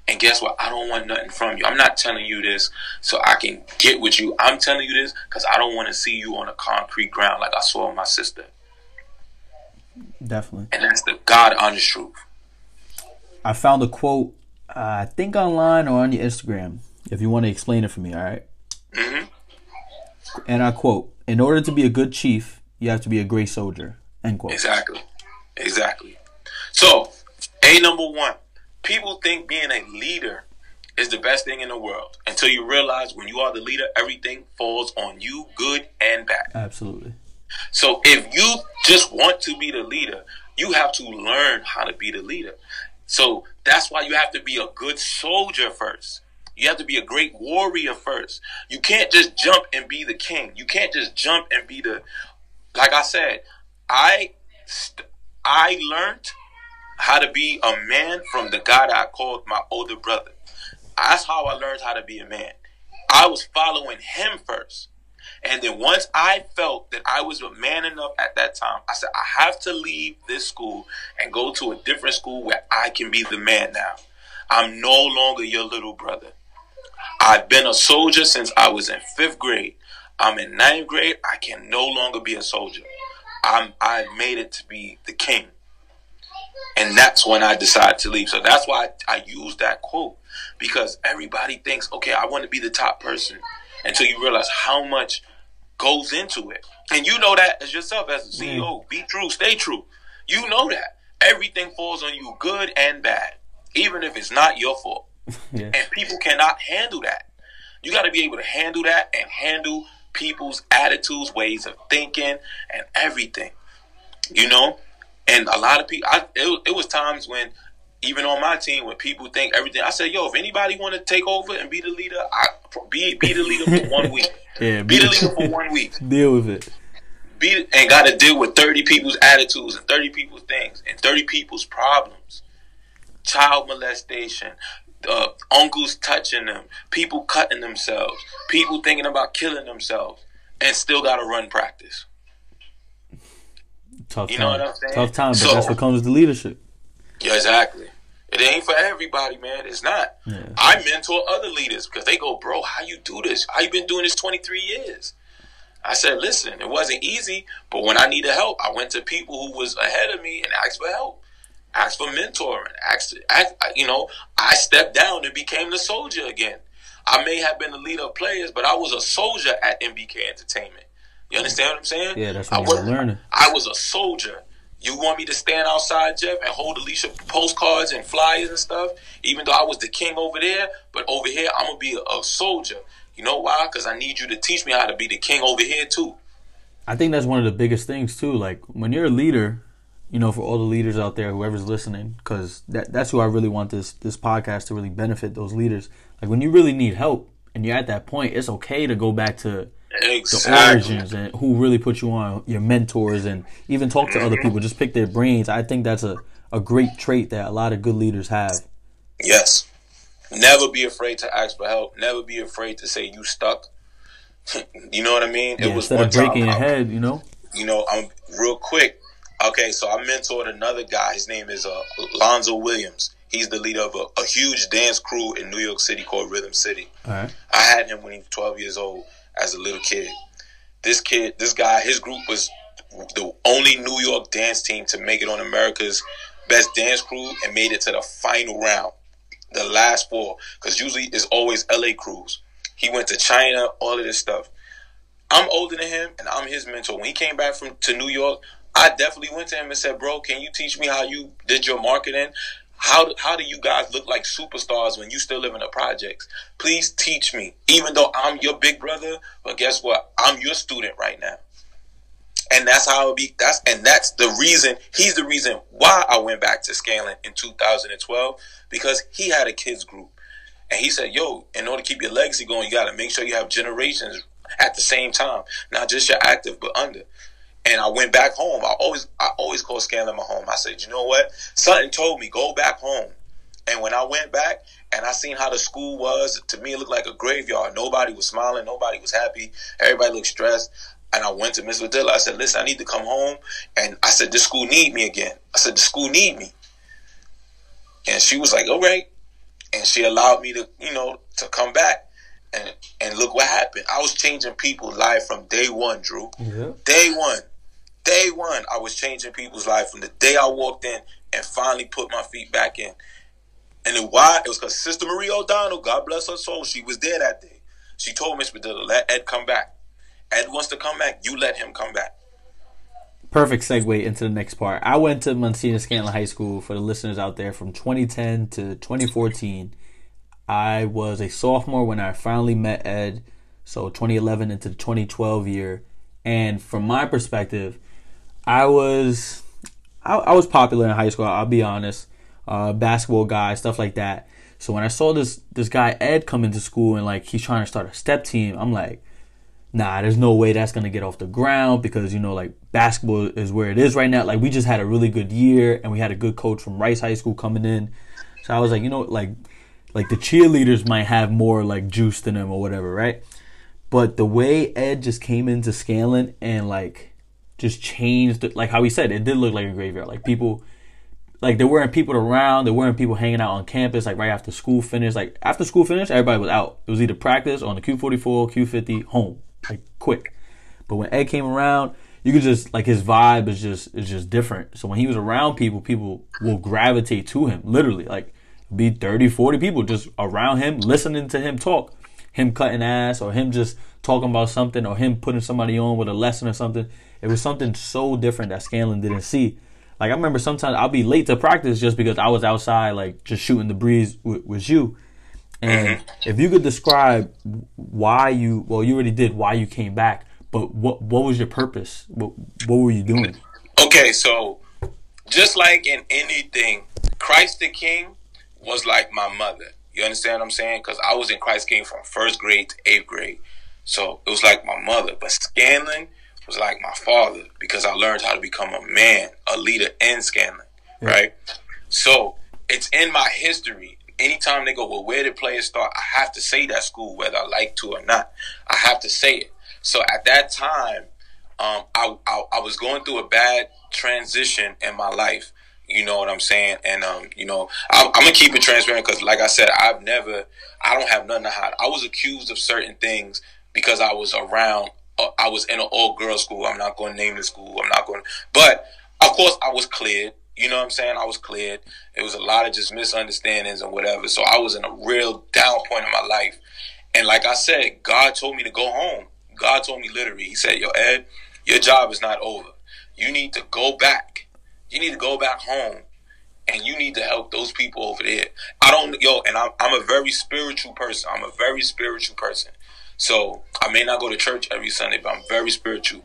And guess what? I don't want nothing from you. I'm not telling you this so I can get with you. I'm telling you this because I don't want to see you on a concrete ground like I saw my sister. Definitely. And that's the God honest truth. I found a quote, uh, I think online or on your Instagram if you want to explain it for me, all right? mm-hmm. And I quote: "In order to be a good chief, you have to be a great soldier." End quote. Exactly. Exactly. So, a number one, people think being a leader is the best thing in the world until you realize when you are the leader, everything falls on you, good and bad. Absolutely. So, if you just want to be the leader, you have to learn how to be the leader. So that's why you have to be a good soldier first. You have to be a great warrior first. You can't just jump and be the king. You can't just jump and be the like I said, I I learned how to be a man from the guy that I called my older brother. That's how I learned how to be a man. I was following him first. And then once I felt that I was a man enough at that time, I said, I have to leave this school and go to a different school where I can be the man now. I'm no longer your little brother. I've been a soldier since I was in fifth grade. I'm in ninth grade. I can no longer be a soldier. I'm I made it to be the king. And that's when I decided to leave. So that's why I, I use that quote. Because everybody thinks, okay, I want to be the top person. Until you realize how much goes into it. And you know that as yourself as a CEO. Be true, stay true. You know that. Everything falls on you, good and bad. Even if it's not your fault. yeah. And people cannot handle that. You got to be able to handle that and handle people's attitudes, ways of thinking, and everything. You know? And a lot of people, I, it, it was times when, even on my team, when people think everything, I said, yo, if anybody want to take over and be the leader, I, be, be the leader for one week. yeah, be, be the leader for one week. Deal with it. Be, and got to deal with 30 people's attitudes and 30 people's things and 30 people's problems. Child molestation, uh, uncles touching them, people cutting themselves, people thinking about killing themselves, and still got to run practice. Tough you time. Tough time, but so, that's what comes with the leadership. Yeah, exactly. It ain't for everybody, man. It's not. Yeah. I mentor other leaders because they go, bro, how you do this? How you been doing this 23 years? I said, listen, it wasn't easy, but when I needed help, I went to people who was ahead of me and asked for help asked for mentoring, asked, asked, you know, I stepped down and became the soldier again. I may have been the leader of players, but I was a soldier at MBK Entertainment. You understand what I'm saying? Yeah, that's what I was learning. I was a soldier. You want me to stand outside, Jeff, and hold Alicia postcards and flyers and stuff, even though I was the king over there, but over here I'm gonna be a, a soldier. You know why? Because I need you to teach me how to be the king over here too. I think that's one of the biggest things too. Like when you're a leader, you know, for all the leaders out there, whoever's listening, because that, that's who I really want this this podcast to really benefit those leaders. Like when you really need help and you're at that point, it's okay to go back to exactly. the origins and who really put you on, your mentors, and even talk to mm-hmm. other people. Just pick their brains. I think that's a, a great trait that a lot of good leaders have. Yes. Never be afraid to ask for help. Never be afraid to say you stuck. you know what I mean? Yeah, it was instead of breaking your head, you know. You know, I'm real quick. Okay, so I mentored another guy. His name is uh, Lonzo Williams. He's the leader of a, a, huge dance crew in New York City called Rhythm City. I had him when he was 12 years old as a little kid. This kid, this guy, his group was the only New York dance team to make it on America's Best Dance Crew and made it to the final round, the last four. Because usually it's always LA crews. He went to China, all of this stuff. I'm older than him, and I'm his mentor. When he came back from to New York, I definitely went to him and said, "Bro, can you teach me how you did your marketing? How how do you guys look like superstars when you still live in the projects? Please teach me. Even though I'm your big brother, but guess what? I'm your student right now." And that's how it be. That's and that's the reason. He's the reason why I went back to Scanlan in 2012 because he had a kids group, and he said, "Yo, in order to keep your legacy going, you got to make sure you have generations at the same time, not just your active but under." And I went back home. I always I always call Scanlan my home. I said, you know what? Something told me go back home. And when I went back and I seen how the school was, to me it looked like a graveyard. Nobody was smiling. Nobody was happy. Everybody looked stressed. And I went to Miss Padilla. I said, listen, I need to come home. And I said, this school need me again. I said, the school need me. And she was like, all right. And she allowed me to, you know, to come back. And and look what happened. I was changing people's life from day one, Drew. Yeah. Day one. Day one, I was changing people's life from the day I walked in and finally put my feet back in. And why? It was because Sister Marie O'Donnell, God bless her soul, she was there that day. She told Miss Padilla, let Ed come back. Ed wants to come back, you let him come back. Perfect segue into the next part. I went to Monsignor Scanlan High School for the listeners out there from 2010 to 2014. I was a sophomore when I finally met Ed, so 2011 into the 2012 year. And from my perspective, I was I, I was popular in high school. I'll be honest, uh, basketball guy, stuff like that. So when I saw this this guy Ed come into school and like he's trying to start a step team, I'm like, nah, there's no way that's gonna get off the ground because you know like basketball is where it is right now. Like we just had a really good year and we had a good coach from Rice High School coming in. So I was like, you know, like like the cheerleaders might have more like juice than them or whatever, right? But the way Ed just came into Scanlan and like just changed, like how he said, it did look like a graveyard. Like people, like there weren't people around, there weren't people hanging out on campus. Like right after school finished, like after school finished, everybody was out. It was either practice on the Q44, Q50, home, like quick. But when Ed came around, you could just like his vibe is just is just different. So when he was around people, people will gravitate to him. Literally, like be 30, 40 people just around him, listening to him talk. Him cutting ass or him just talking about something or him putting somebody on with a lesson or something. It was something so different that Scanlan didn't see. Like I remember sometimes I'll be late to practice just because I was outside like just shooting the breeze with, with you. And mm-hmm. if you could describe why you well you already did why you came back, but what what was your purpose? What what were you doing? Okay, so just like in anything, Christ the King was like my mother. You understand what I'm saying? Because I was in Christ King from first grade to eighth grade. So it was like my mother. But Scanlan was like my father because I learned how to become a man, a leader in Scanlan, yeah. right? So it's in my history. Anytime they go, well, where did players start? I have to say that school, whether I like to or not. I have to say it. So at that time, um, I, I, I was going through a bad transition in my life. You know what I'm saying? And um, you know, I, am gonna keep it transparent because, like I said, I've never, I don't have nothing to hide. I was accused of certain things because I was around uh, I was in an all girls school. I'm not going to name the school. I'm not going, but of course I was cleared. You know what I'm saying? I was cleared. It was a lot of just misunderstandings and whatever. So I was in a real down point in my life. And like I said, God told me to go home. God told me literally, He said, Yo, Ed, your job is not over. You need to go back. You need to go back home and you need to help those people over there. I don't, yo, and I'm, I'm a very spiritual person. I'm a very spiritual person. So I may not go to church every Sunday, but I'm very spiritual.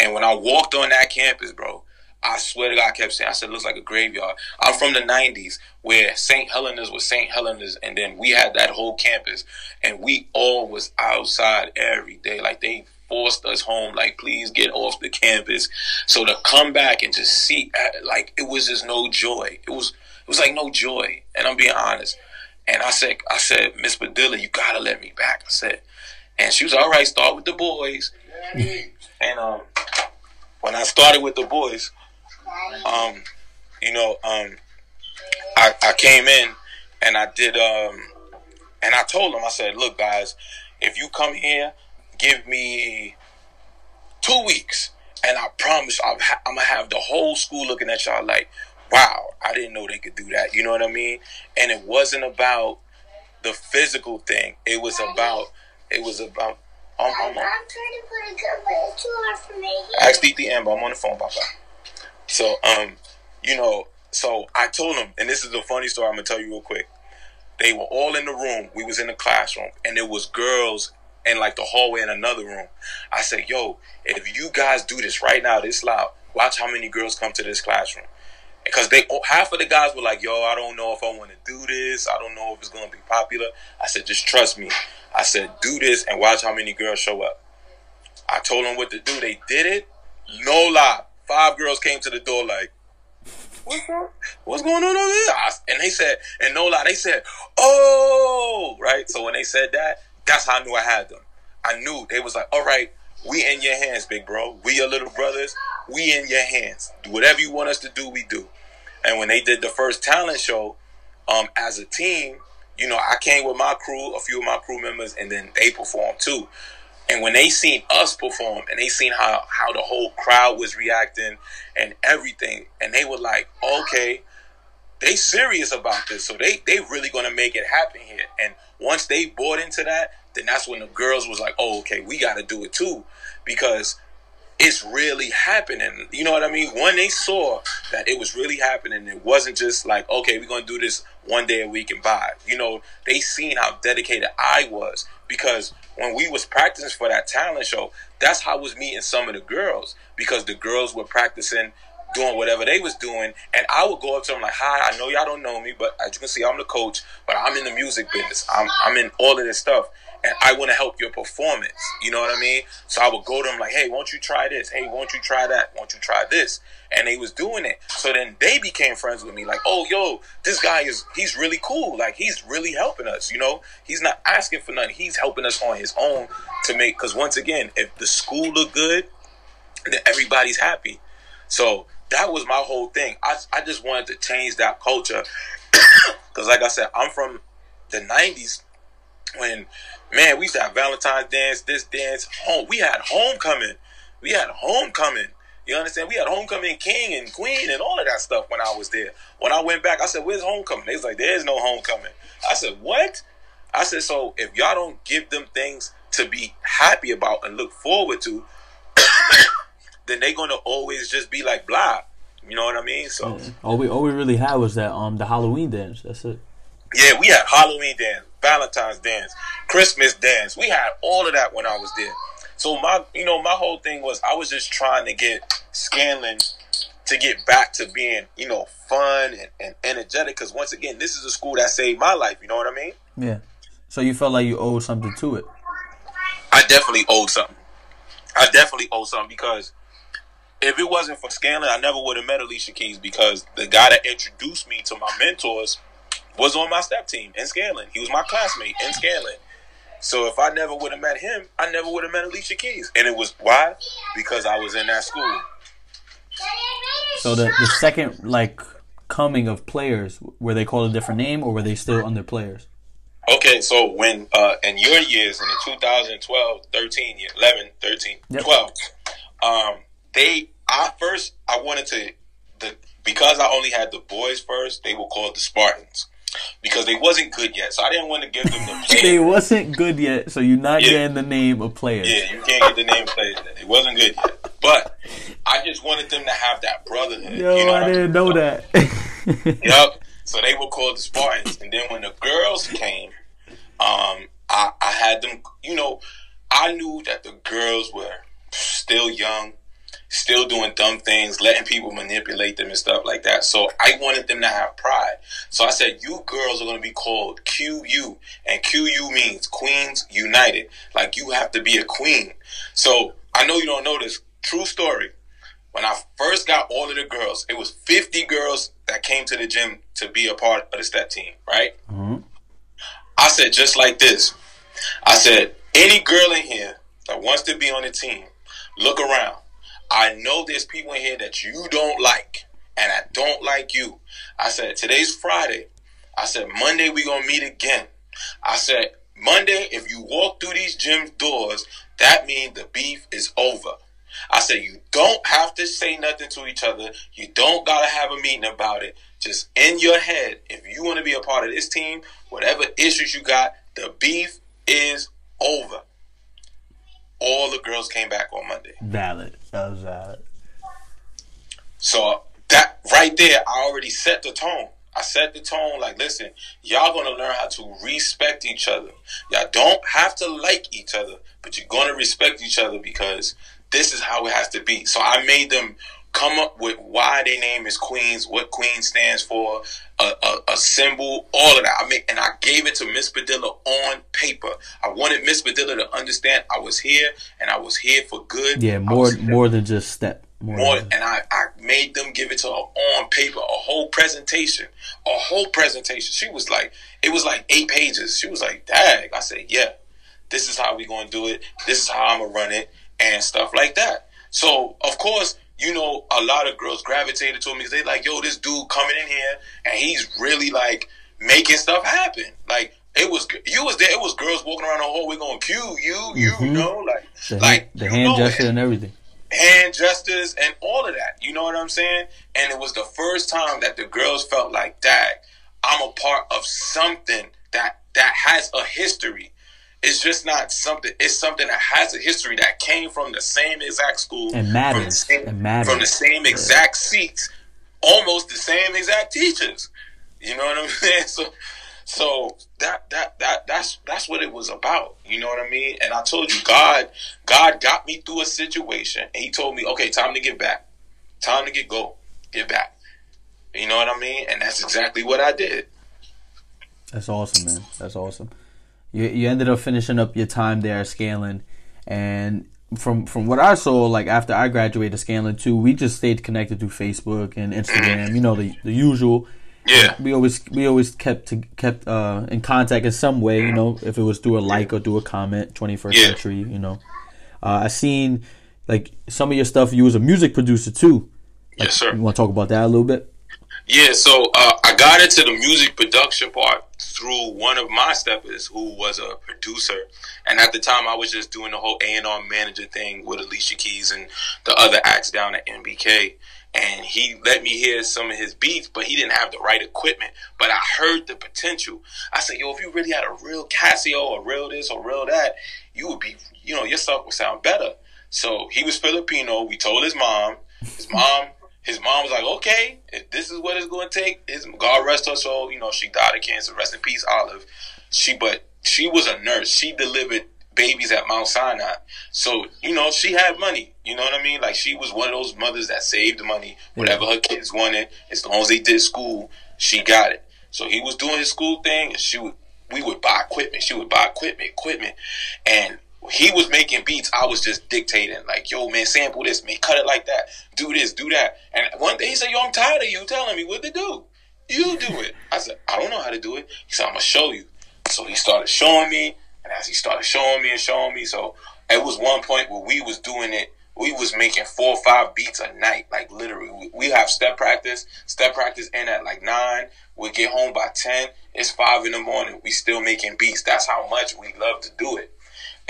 And when I walked on that campus, bro, I swear to God, I kept saying, I said, it looks like a graveyard. I'm from the 90s where St. Helena's was St. Helena's, and then we had that whole campus, and we all was outside every day. Like they forced us home, like, please get off the campus. So to come back and to see, uh, like, it was just no joy. It was, it was like no joy. And I'm being honest. And I said, I said, Miss Padilla, you gotta let me back. I said, and she was all right. Start with the boys. and um, when I started with the boys, um, you know, um, I, I came in and I did, um, and I told them, I said, look, guys, if you come here, give me two weeks. And I promise I'm, ha- I'm gonna have the whole school looking at y'all like, wow, I didn't know they could do that. You know what I mean? And it wasn't about the physical thing. It was about, it was about, I'm, I'm, I'm trying to put a gun, but it's too hard for me. Ask DT Amber, I'm on the phone, Papa. So, um, you know, so I told him, and this is a funny story I'm gonna tell you real quick. They were all in the room. We was in the classroom, and there was girls in like the hallway in another room. I said, "Yo, if you guys do this right now, this loud, watch how many girls come to this classroom." Because they oh, half of the guys were like, "Yo, I don't know if I want to do this. I don't know if it's gonna be popular." I said, "Just trust me." I said, "Do this and watch how many girls show up." I told them what to do. They did it. No lie. Five girls came to the door like, what's, going on over here? And they said, and no lie, they said, oh, right. So when they said that, that's how I knew I had them. I knew they was like, all right, we in your hands, big bro. We your little brothers. We in your hands. Do whatever you want us to do, we do. And when they did the first talent show, um, as a team, you know, I came with my crew, a few of my crew members, and then they performed too. And when they seen us perform and they seen how, how the whole crowd was reacting and everything, and they were like, okay, they serious about this. So they they really gonna make it happen here. And once they bought into that, then that's when the girls was like, oh, okay, we gotta do it too. Because it's really happening. You know what I mean? When they saw that it was really happening, it wasn't just like, okay, we're gonna do this one day a week and buy. You know, they seen how dedicated I was because when we was practicing for that talent show, that's how I was meeting some of the girls because the girls were practicing doing whatever they was doing, and I would go up to them like, "Hi, I know y'all don't know me, but as you can see, I'm the coach, but I'm in the music business. I'm I'm in all of this stuff, and I want to help your performance. You know what I mean? So I would go to them like, hey, won't you try this? Hey, won't you try that? Won't you try this? And they was doing it. So then they became friends with me. Like, oh, yo, this guy is he's really cool. Like he's really helping us. You know, he's not asking for nothing. He's helping us on his own to make. Because once again, if the school look good, then everybody's happy. So that was my whole thing. I I just wanted to change that culture. Because like I said, I'm from the '90s when man, we used to have Valentine's dance, this dance, home. We had homecoming. We had homecoming. You understand? We had homecoming king and queen and all of that stuff when I was there. When I went back, I said, "Where's homecoming?" They was like, "There's no homecoming." I said, "What?" I said, "So if y'all don't give them things to be happy about and look forward to, then they're gonna always just be like blah." You know what I mean? So yeah. all we all we really had was that um the Halloween dance. That's it. Yeah, we had Halloween dance, Valentine's dance, Christmas dance. We had all of that when I was there. So my, you know, my whole thing was I was just trying to get Scanlan to get back to being, you know, fun and, and energetic. Because once again, this is a school that saved my life. You know what I mean? Yeah. So you felt like you owed something to it. I definitely owed something. I definitely owed something because if it wasn't for Scanlan, I never would have met Alicia Keys because the guy that introduced me to my mentors was on my step team in Scanlan. He was my classmate in Scanlan. So if I never would have met him, I never would have met Alicia Keys. And it was why? Because I was in that school. So the the second like coming of players, were they called a different name or were they still under players? Okay, so when uh, in your years in the 2012, 13 year, 11, 13, yep. 12, um, they I first I wanted to the because I only had the boys first, they were called the Spartans because they wasn't good yet. So I didn't want to give them the play. they wasn't good yet, so you're not yeah. getting the name of players. Yeah, you can't get the name of players. It wasn't good yet. But I just wanted them to have that brotherhood. Yo, you know I didn't know that. yep. So they were called the Spartans, and then when the girls came, um, I, I had them. You know, I knew that the girls were still young still doing dumb things, letting people manipulate them and stuff like that. So I wanted them to have pride. So I said, you girls are going to be called QU. And QU means Queens United. Like you have to be a queen. So I know you don't know this. True story. When I first got all of the girls, it was 50 girls that came to the gym to be a part of the step team, right? Mm-hmm. I said, just like this. I said, any girl in here that wants to be on the team, look around I know there's people in here that you don't like, and I don't like you. I said, today's Friday. I said, Monday we gonna meet again. I said, Monday, if you walk through these gym doors, that means the beef is over. I said, you don't have to say nothing to each other. You don't got to have a meeting about it. Just in your head, if you want to be a part of this team, whatever issues you got, the beef is over. All the girls came back on Monday. Valid. That was valid. So that right there, I already set the tone. I set the tone like, listen, y'all gonna learn how to respect each other. Y'all don't have to like each other, but you're gonna respect each other because this is how it has to be. So I made them come up with why their name is Queens, what Queen stands for, a, a, a, symbol, all of that. I mean, and I gave it to Miss Padilla on paper. I wanted Miss Padilla to understand I was here and I was here for good. Yeah, more more than just step. More, more and I, I made them give it to her on paper, a whole presentation, a whole presentation. She was like, it was like eight pages. She was like, "Dag," I said, "Yeah, this is how we gonna do it. This is how I'm gonna run it." and stuff like that. So of course, you know, a lot of girls gravitated to me. Because They like, yo, this dude coming in here and he's really like making stuff happen. Like it was, you was there. It was girls walking around the hall. We going cue you, you mm-hmm. know, like the like the hand gesture and everything. Hand gestures and all of that. You know what I'm saying? And it was the first time that the girls felt like, that I'm a part of something that that has a history it's just not something. It's something that has a history that came from the same exact school and matters. From the same, matters. From the same exact seats, almost the same exact teachers. You know what I'm saying? So, so that that that that's that's what it was about. You know what I mean? And I told you, God, God got me through a situation, and He told me, okay, time to get back, time to get go, get back. You know what I mean? And that's exactly what I did. That's awesome, man. That's awesome you you ended up finishing up your time there at Scanlan, and from from what I saw, like after I graduated Scanlan too, we just stayed connected through Facebook and Instagram. You know the the usual. Yeah. We always we always kept to, kept uh, in contact in some way. You know, if it was through a like or through a comment. Twenty first yeah. century. You know, uh, I seen like some of your stuff. You was a music producer too. Like, yes, sir. You want to talk about that a little bit? Yeah. So uh, I got into the music production part through one of my steppers who was a producer. And at the time, I was just doing the whole A&R manager thing with Alicia Keys and the other acts down at MBK. And he let me hear some of his beats, but he didn't have the right equipment. But I heard the potential. I said, yo, if you really had a real Casio or real this or real that, you would be, you know, your stuff would sound better. So he was Filipino. We told his mom. His mom his mom was like, okay, if this is what it's going to take, his, God rest her soul. You know, she died of cancer. Rest in peace, Olive. She, but she was a nurse. She delivered babies at Mount Sinai. So, you know, she had money. You know what I mean? Like she was one of those mothers that saved money. Whatever her kids wanted, as long as they did school, she got it. So he was doing his school thing and she would, we would buy equipment. She would buy equipment, equipment. And he was making beats. I was just dictating, like, yo, man, sample this, man, cut it like that, do this, do that. And one day he said, yo, I'm tired of you telling me what to do. You do it. I said, I don't know how to do it. He said, I'm gonna show you. So he started showing me, and as he started showing me and showing me, so it was one point where we was doing it. We was making four or five beats a night, like literally. We, have step practice. Step practice end at like nine. We get home by ten. It's five in the morning. We still making beats. That's how much we love to do it.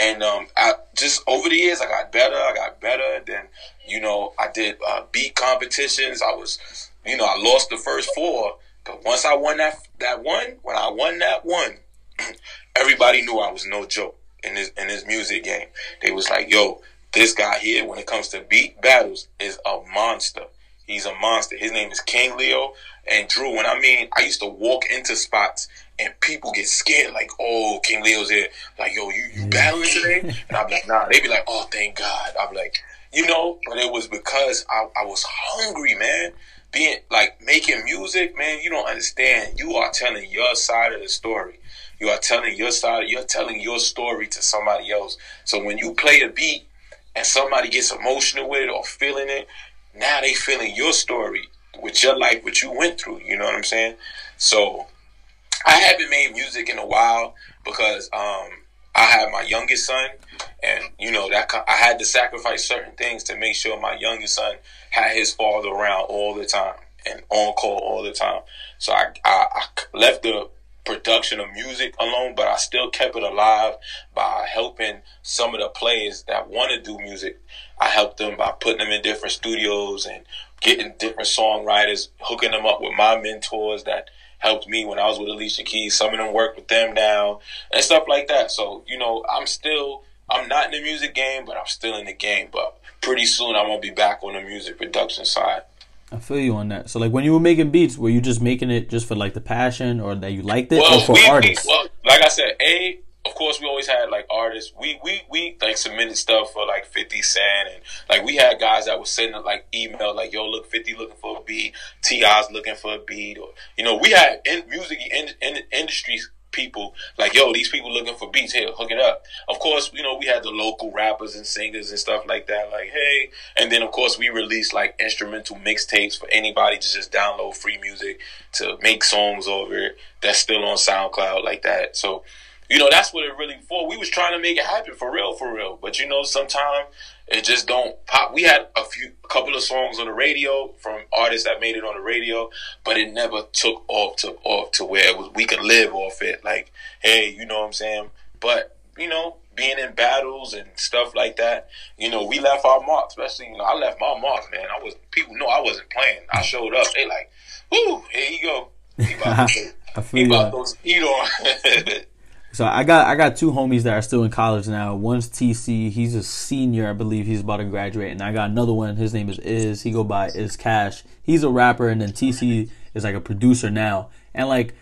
And um, I just over the years, I got better. I got better. Then, you know, I did uh, beat competitions. I was, you know, I lost the first four, but once I won that that one, when I won that one, everybody knew I was no joke in this in this music game. They was like, "Yo, this guy here, when it comes to beat battles, is a monster. He's a monster. His name is King Leo." And Drew, when I mean, I used to walk into spots and people get scared, like, oh, King Leo's here. Like, yo, you, you battling today? And I'm like, nah. They be like, oh, thank God. I'm like, you know, but it was because I, I was hungry, man. Being like making music, man, you don't understand. You are telling your side of the story. You are telling your side, you're telling your story to somebody else. So when you play a beat and somebody gets emotional with it or feeling it, now they feeling your story with your life, what you went through. You know what I'm saying? So I haven't made music in a while because um, I have my youngest son, and you know that I had to sacrifice certain things to make sure my youngest son had his father around all the time and on call all the time. So I, I, I left the production of music alone, but I still kept it alive by helping some of the players that want to do music. I helped them by putting them in different studios and getting different songwriters, hooking them up with my mentors that helped me when I was with Alicia Keys. Some of them work with them now and stuff like that. So, you know, I'm still, I'm not in the music game, but I'm still in the game. But pretty soon I'm going to be back on the music production side. I feel you on that. So, like, when you were making beats, were you just making it just for like the passion, or that you liked it, well, or for we, artists? well, like I said, a of course we always had like artists. We we we like submitted stuff for like Fifty Cent, and like we had guys that was sending like email like, "Yo, look, Fifty looking for a beat, T.I.'s looking for a beat," or you know, we had in music in, in industries people like, yo, these people looking for beats here, hook it up. Of course, you know, we had the local rappers and singers and stuff like that, like, hey. And then, of course, we released like instrumental mixtapes for anybody to just download free music to make songs over it that's still on SoundCloud like that. So, you know, that's what it really for. We was trying to make it happen for real, for real. But you know, sometimes it just don't pop. We had a few, a couple of songs on the radio from artists that made it on the radio, but it never took off, took off to where it was we could live off it. Like, hey, you know what I'm saying? But you know, being in battles and stuff like that, you know, we left our mark. Especially, you know, I left my mark, man. I was people know I wasn't playing. I showed up. They like, whoo, here you go. He about, to, he about those heat on. So I got I got two homies that are still in college now. One's TC, he's a senior, I believe he's about to graduate, and I got another one. His name is Is. He go by Is Cash. He's a rapper, and then TC is like a producer now. And like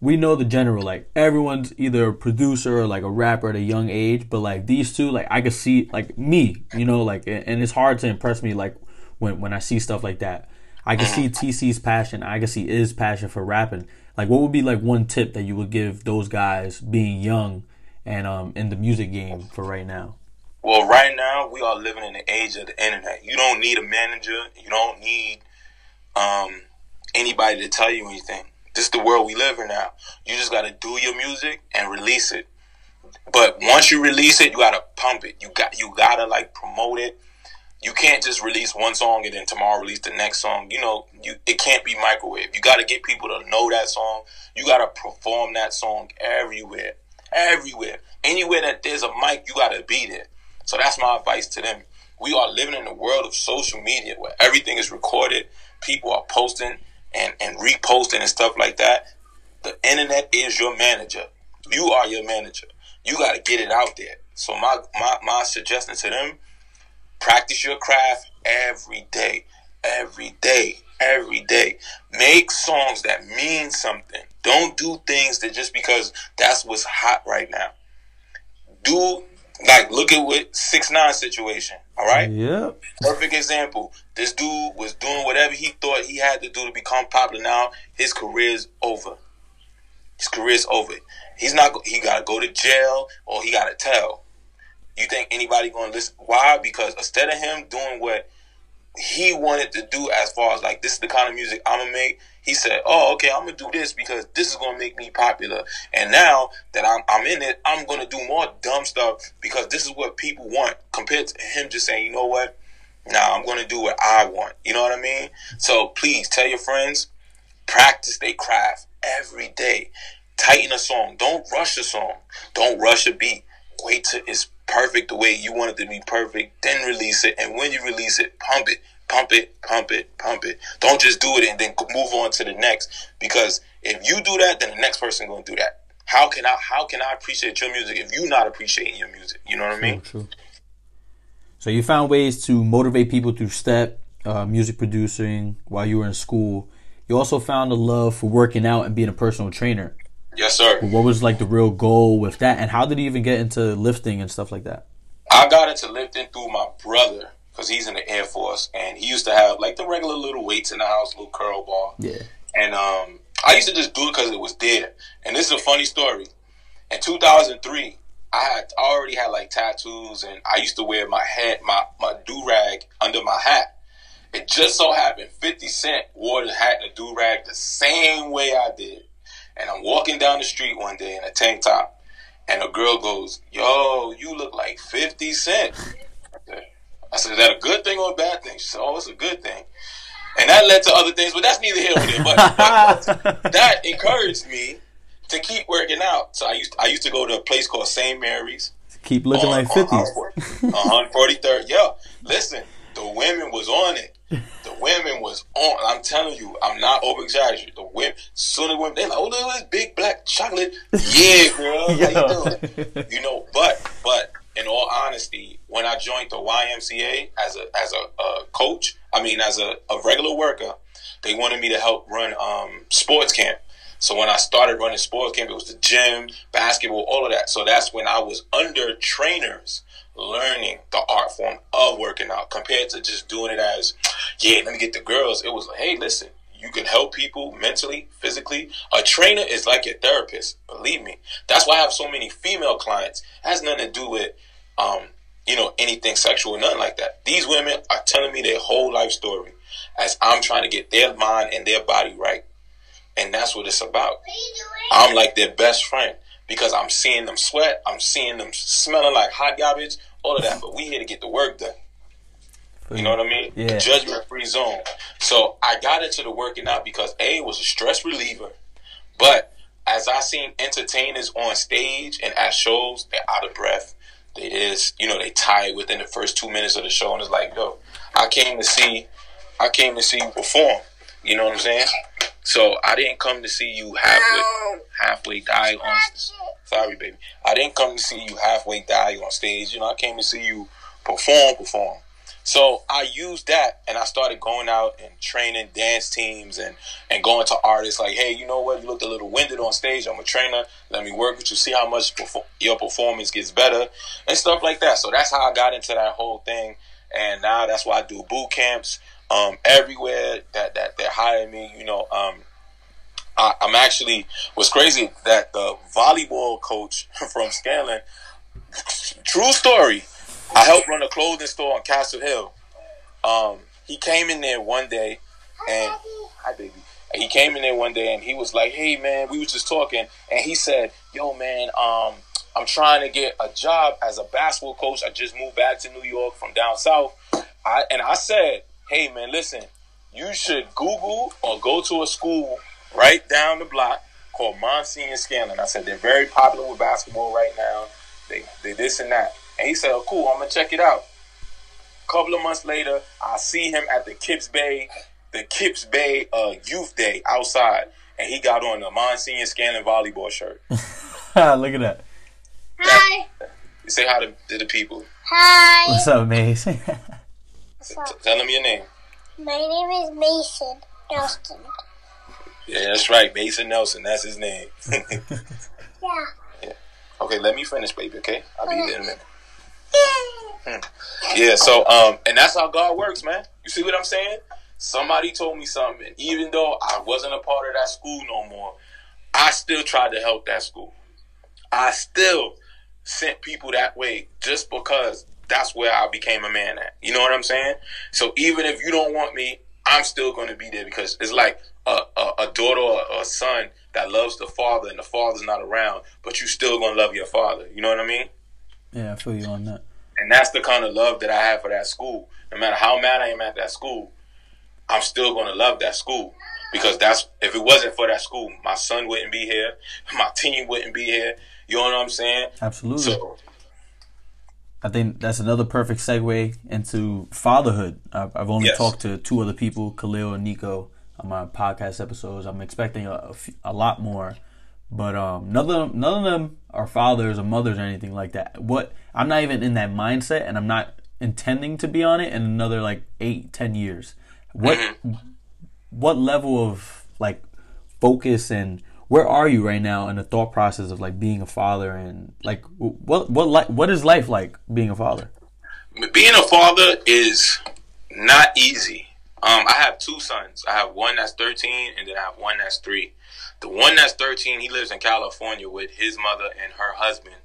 we know the general, like everyone's either a producer or like a rapper at a young age. But like these two, like I could see like me, you know, like and it's hard to impress me like when when I see stuff like that. I can see TC's passion. I can see Is passion for rapping like what would be like one tip that you would give those guys being young and um in the music game for right now? Well, right now we are living in the age of the internet. You don't need a manager. You don't need um anybody to tell you anything. This is the world we live in now. You just got to do your music and release it. But once you release it, you got to pump it. You got you got to like promote it you can't just release one song and then tomorrow release the next song. You know, you it can't be microwave. You got to get people to know that song. You got to perform that song everywhere, everywhere, anywhere that there's a mic, you got to be there. So that's my advice to them. We are living in a world of social media where everything is recorded. People are posting and, and reposting and stuff like that. The internet is your manager. You are your manager. You got to get it out there. So my, my, my suggestion to them Practice your craft every day, every day, every day. Make songs that mean something. Don't do things that just because that's what's hot right now. Do like look at what six nine situation. All right. Yeah. Perfect example. This dude was doing whatever he thought he had to do to become popular. Now his career's over. His career's over. He's not. He got to go to jail or he got to tell. You think anybody going to listen? Why? Because instead of him doing what he wanted to do as far as like this is the kind of music I'm gonna make. He said, "Oh, okay, I'm gonna do this because this is gonna make me popular." And now that I'm, I'm in it, I'm gonna do more dumb stuff because this is what people want. Compared to him just saying, "You know what? Now I'm gonna do what I want." You know what I mean? So please tell your friends, practice their craft every day. Tighten a song. Don't rush a song. Don't rush a beat. Wait till it's perfect the way you want it to be perfect, then release it. And when you release it, pump it, pump it, pump it, pump it. Don't just do it and then move on to the next. Because if you do that, then the next person gonna do that. How can I how can I appreciate your music if you're not appreciating your music? You know what I mean? True. So you found ways to motivate people through step, uh, music producing while you were in school. You also found a love for working out and being a personal trainer. Yes, sir. What was like the real goal with that, and how did you even get into lifting and stuff like that? I got into lifting through my brother because he's in the Air Force, and he used to have like the regular little weights in the house, little curl ball. Yeah. And um, I used to just do it because it was there. And this is a funny story. In 2003, I had already had like tattoos, and I used to wear my hat, my my do rag under my hat. It just so happened 50 Cent wore the hat and the do rag the same way I did. And I'm walking down the street one day in a tank top, and a girl goes, "Yo, you look like Fifty Cent." I said, "Is that a good thing or a bad thing?" She said, "Oh, it's a good thing." And that led to other things, but that's neither here nor there. But, but that encouraged me to keep working out. So I used I used to go to a place called St. Mary's. Keep looking on, like fifties. On forty third. Yo, listen, the women was on it. The women was on. I'm telling you, I'm not over exaggerating. The women, soon as women, they like, oh look at this big black chocolate. Yeah, girl, how you doing? You know, but but in all honesty, when I joined the YMCA as a as a, a coach, I mean as a, a regular worker, they wanted me to help run um, sports camp. So when I started running sports camp, it was the gym, basketball, all of that. So that's when I was under trainers learning the art form of working out compared to just doing it as, yeah, let me get the girls. It was like, hey, listen, you can help people mentally, physically. A trainer is like your therapist. Believe me. That's why I have so many female clients. It has nothing to do with, um, you know, anything sexual, nothing like that. These women are telling me their whole life story as I'm trying to get their mind and their body right. And that's what it's about. I'm like their best friend because I'm seeing them sweat, I'm seeing them smelling like hot garbage, all of that. But we here to get the work done. You know what I mean? Yeah. Judgment free zone. So I got into the working out because A was a stress reliever. But as I seen entertainers on stage and at shows, they're out of breath. They just, you know, they tired within the first two minutes of the show, and it's like, yo, I came to see, I came to see you perform. You know what I'm saying? So I didn't come to see you halfway, halfway die on. Stage. Sorry, baby. I didn't come to see you halfway die on stage. You know, I came to see you perform, perform. So I used that and I started going out and training dance teams and, and going to artists like, hey, you know what? You looked a little winded on stage. I'm a trainer. Let me work with you. See how much perfor- your performance gets better and stuff like that. So that's how I got into that whole thing. And now that's why I do boot camps um, everywhere that, that they're hiring me. You know, um, I, I'm actually was crazy that the volleyball coach from Scanlan, true story. I helped run a clothing store on Castle Hill. Um, he came in there one day, and hi baby. He came in there one day, and he was like, "Hey man, we was just talking," and he said, "Yo man, um, I'm trying to get a job as a basketball coach. I just moved back to New York from down south." I and I said, "Hey man, listen, you should Google or go to a school right down the block called Monsignor Scanlan." I said they're very popular with basketball right now. They they this and that. And he said, oh, cool, I'm going to check it out. A couple of months later, I see him at the Kips Bay, the Kips Bay uh, Youth Day outside. And he got on the Monsignor Scanlan volleyball shirt. Look at that. Hi. You say hi to, to the people. Hi. What's up, Mace? T- tell them your name. My name is Mason Nelson. Yeah, that's right. Mason Nelson. That's his name. Yeah. yeah. okay, let me finish, baby, okay? I'll be there in a minute. Yeah, so um, and that's how God works, man. You see what I'm saying? Somebody told me something, and even though I wasn't a part of that school no more, I still tried to help that school. I still sent people that way just because that's where I became a man at. You know what I'm saying? So even if you don't want me, I'm still going to be there because it's like a, a, a daughter or a son that loves the father and the father's not around, but you still going to love your father. You know what I mean? yeah, I feel you on that. And that's the kind of love that I have for that school. No matter how mad I am at that school, I'm still going to love that school because that's if it wasn't for that school, my son wouldn't be here, my team wouldn't be here. You know what I'm saying? Absolutely. So I think that's another perfect segue into fatherhood. I've, I've only Yes. talked to two other people, Khalil and Nico, on my podcast episodes. I'm expecting a, a, a lot more, but um, none of them, none of them are fathers or mothers or anything like that. What I'm not even in that mindset, and I'm not intending to be on it in another like eight, ten years. What what level of like focus and where are you right now in the thought process of like being a father and like what what li- what is life like being a father? being a father is not easy. Um, I have two sons. I have one that's 13 and then I have one that's three. The one that's 13, he lives in California with his mother and her husband,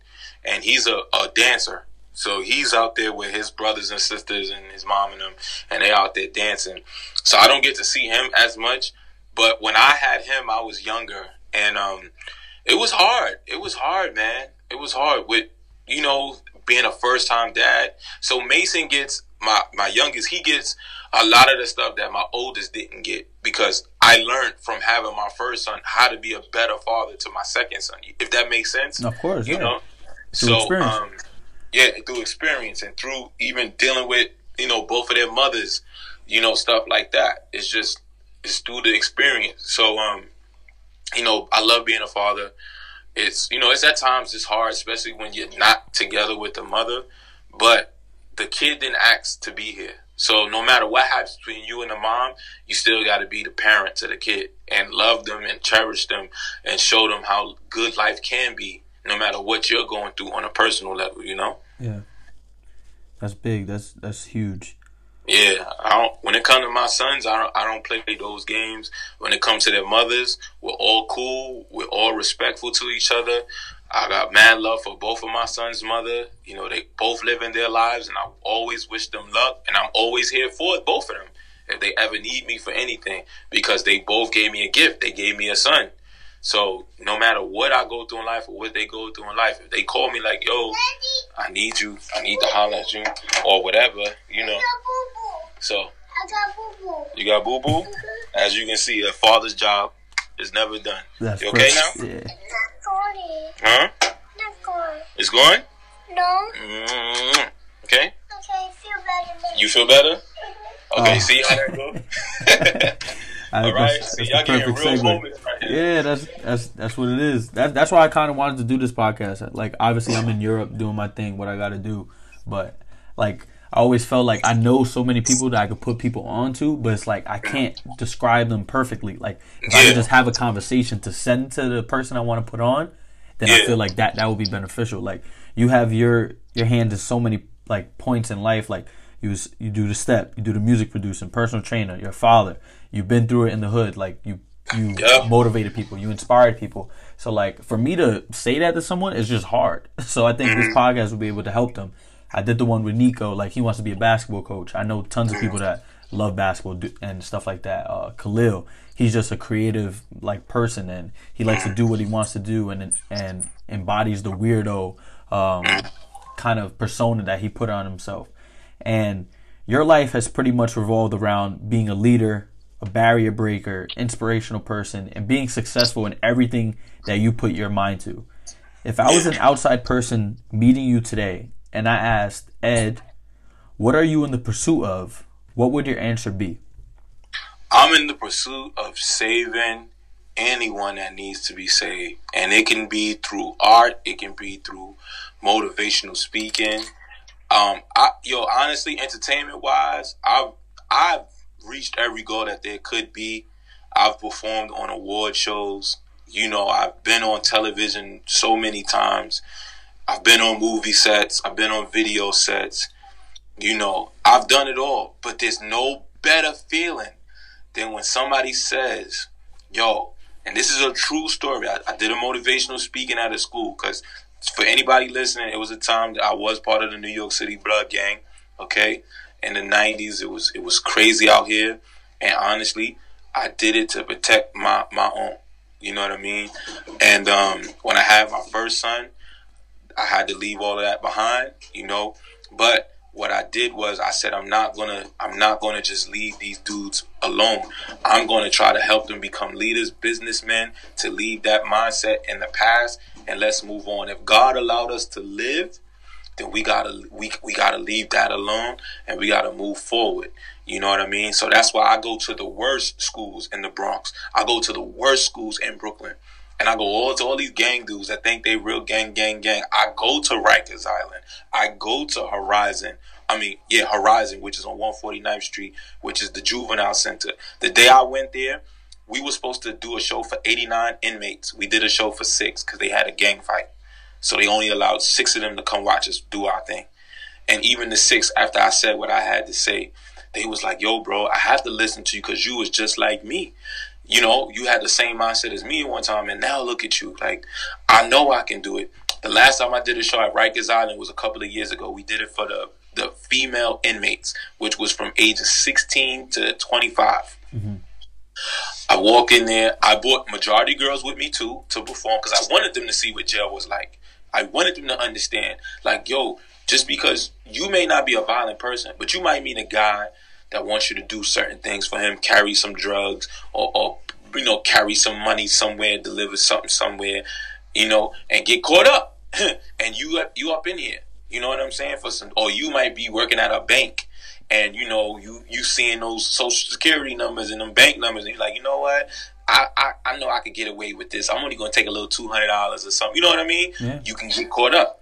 and he's a, a dancer. So he's out there with his brothers and sisters and his mom and them, and they out there dancing. So I don't get to see him as much. But when I had him, I was younger, and um, it was hard. It was hard, man. It was hard with you know being a first time dad. So Mason gets my my youngest, he gets a lot of the stuff that my oldest didn't get because I learned from having my first son how to be a better father to my second son. If that makes sense, Of course, you yeah. know. Through so, experience. um, yeah, through experience and through even dealing with you know both of their mothers, you know stuff like that. It's just it's through the experience. So, um, you know, I love being a father. It's you know, it's at times it's hard, especially when you're not together with the mother. But the kid didn't ask to be here. So no matter what happens between you and the mom, you still got to be the parent to the kid and love them and cherish them and show them how good life can be, no matter what you're going through on a personal level. You know. Yeah. That's big. That's that's huge. Yeah, I don't, when it comes to my sons, I don't, I don't play those games. When it comes to their mothers, we're all cool. We're all respectful to each other. I got mad love for both of my sons' mother. You know, they both live in their lives, and I always wish them luck. And I'm always here for both of them if they ever need me for anything because they both gave me a gift. They gave me a son. So no matter what I go through in life or what they go through in life, if they call me like, "Yo, I need you. I need to holler at you," or whatever, you know. I got boo boo. So I got boo boo. you got boo boo. As you can see, a father's job is never done. That's You okay perfect. now? Yeah. Not going. Huh? Not going. It's going. No. mm Okay. Okay, feel better now. You feel better? Okay. Oh. See how that goes. I, All right. that's, See, that's y'all the getting perfect real moments right here. Yeah, that's that's that's what it is. That that's why I kind of wanted to do this podcast. Like, obviously, I'm in Europe doing my thing, what I got to do, but like, I always felt like I know so many people that I could put people onto, but it's like I can't describe them perfectly. Like, if I could just have a conversation to send to the person I want to put on, then I feel like that that would be beneficial. Like, you have your your hand in so many like points in life, like. You, you do the step, you do the music producing, personal trainer, your father. You've been through it in the hood, like you you Yeah. motivated people, you inspired people. So like for me to say that to someone is just hard. So I think this podcast will be able to help them. I did the one with Nico, like he wants to be a basketball coach. I know tons of people that love basketball and stuff like that. Uh, Khalil, he's just a creative like person and he likes to do what he wants to do and and embodies the weirdo um, kind of persona that he put on himself. And your life has pretty much revolved around being a leader, a barrier breaker, inspirational person, and being successful in everything that you put your mind to. If I was an outside person meeting you today and I asked, Ed, what are you in the pursuit of? What would your answer be? I'm in the pursuit of saving anyone that needs to be saved. And it can be through art, it can be through motivational speaking. Um I yo, honestly, entertainment wise, I've I've reached every goal that there could be. I've performed on award shows. You know, I've been on television so many times. I've been on movie sets, I've been on video sets. You know, I've done it all, but there's no better feeling than when somebody says, yo, and this is a true story. I, I did a motivational speaking at a school because for anybody listening, it was a time that I was part of the New York City Blood Gang. Okay, in the '90s, it was it was crazy out here, and honestly, I did it to protect my my own. You know what I mean? And um, when I had my first son, I had to leave all of that behind. You know, but what I did was I said I'm not gonna I'm not gonna just leave these dudes alone. I'm gonna try to help them become leaders, businessmen, to leave that mindset in the past and let's move on. If God allowed us to live, then we gotta we we gotta leave that alone and we gotta move forward. You know what I mean? So that's why I go to the worst schools in the Bronx. I go to the worst schools in Brooklyn. And I go all to all these gang dudes that think they real gang, gang, gang. I go to Rikers Island. I go to Horizon. I mean, yeah, Horizon, which is on 149th Street, which is the juvenile center. The day I went there, we were supposed to do a show for 89 inmates. We did a show for six because they had a gang fight. So they only allowed six of them to come watch us do our thing. And even the six, after I said what I had to say, they was like, yo, bro, I have to listen to you because you was just like me. You know, you had the same mindset as me one time, and now look at you. Like, I know I can do it. The last time I did a show at Rikers Island was a couple of years ago. We did it for the the female inmates, which was from ages 16 to 25. Mm-hmm. I walk in there. I brought majority girls with me too to perform because I wanted them to see what jail was like. I wanted them to understand, like, yo, Just because you may not be a violent person, but you might meet a guy that wants you to do certain things for him, carry some drugs or, or you know, carry some money somewhere, deliver something somewhere, you know, and get caught up. and you up you up in here. You know what I'm saying? For some or you might be working at a bank and you know, you you seeing those social security numbers and them bank numbers and you're like, you know what? I, I, I know I could get away with this. I'm only gonna take a little two hundred dollars or something. You know what I mean? Yeah. You can get caught up.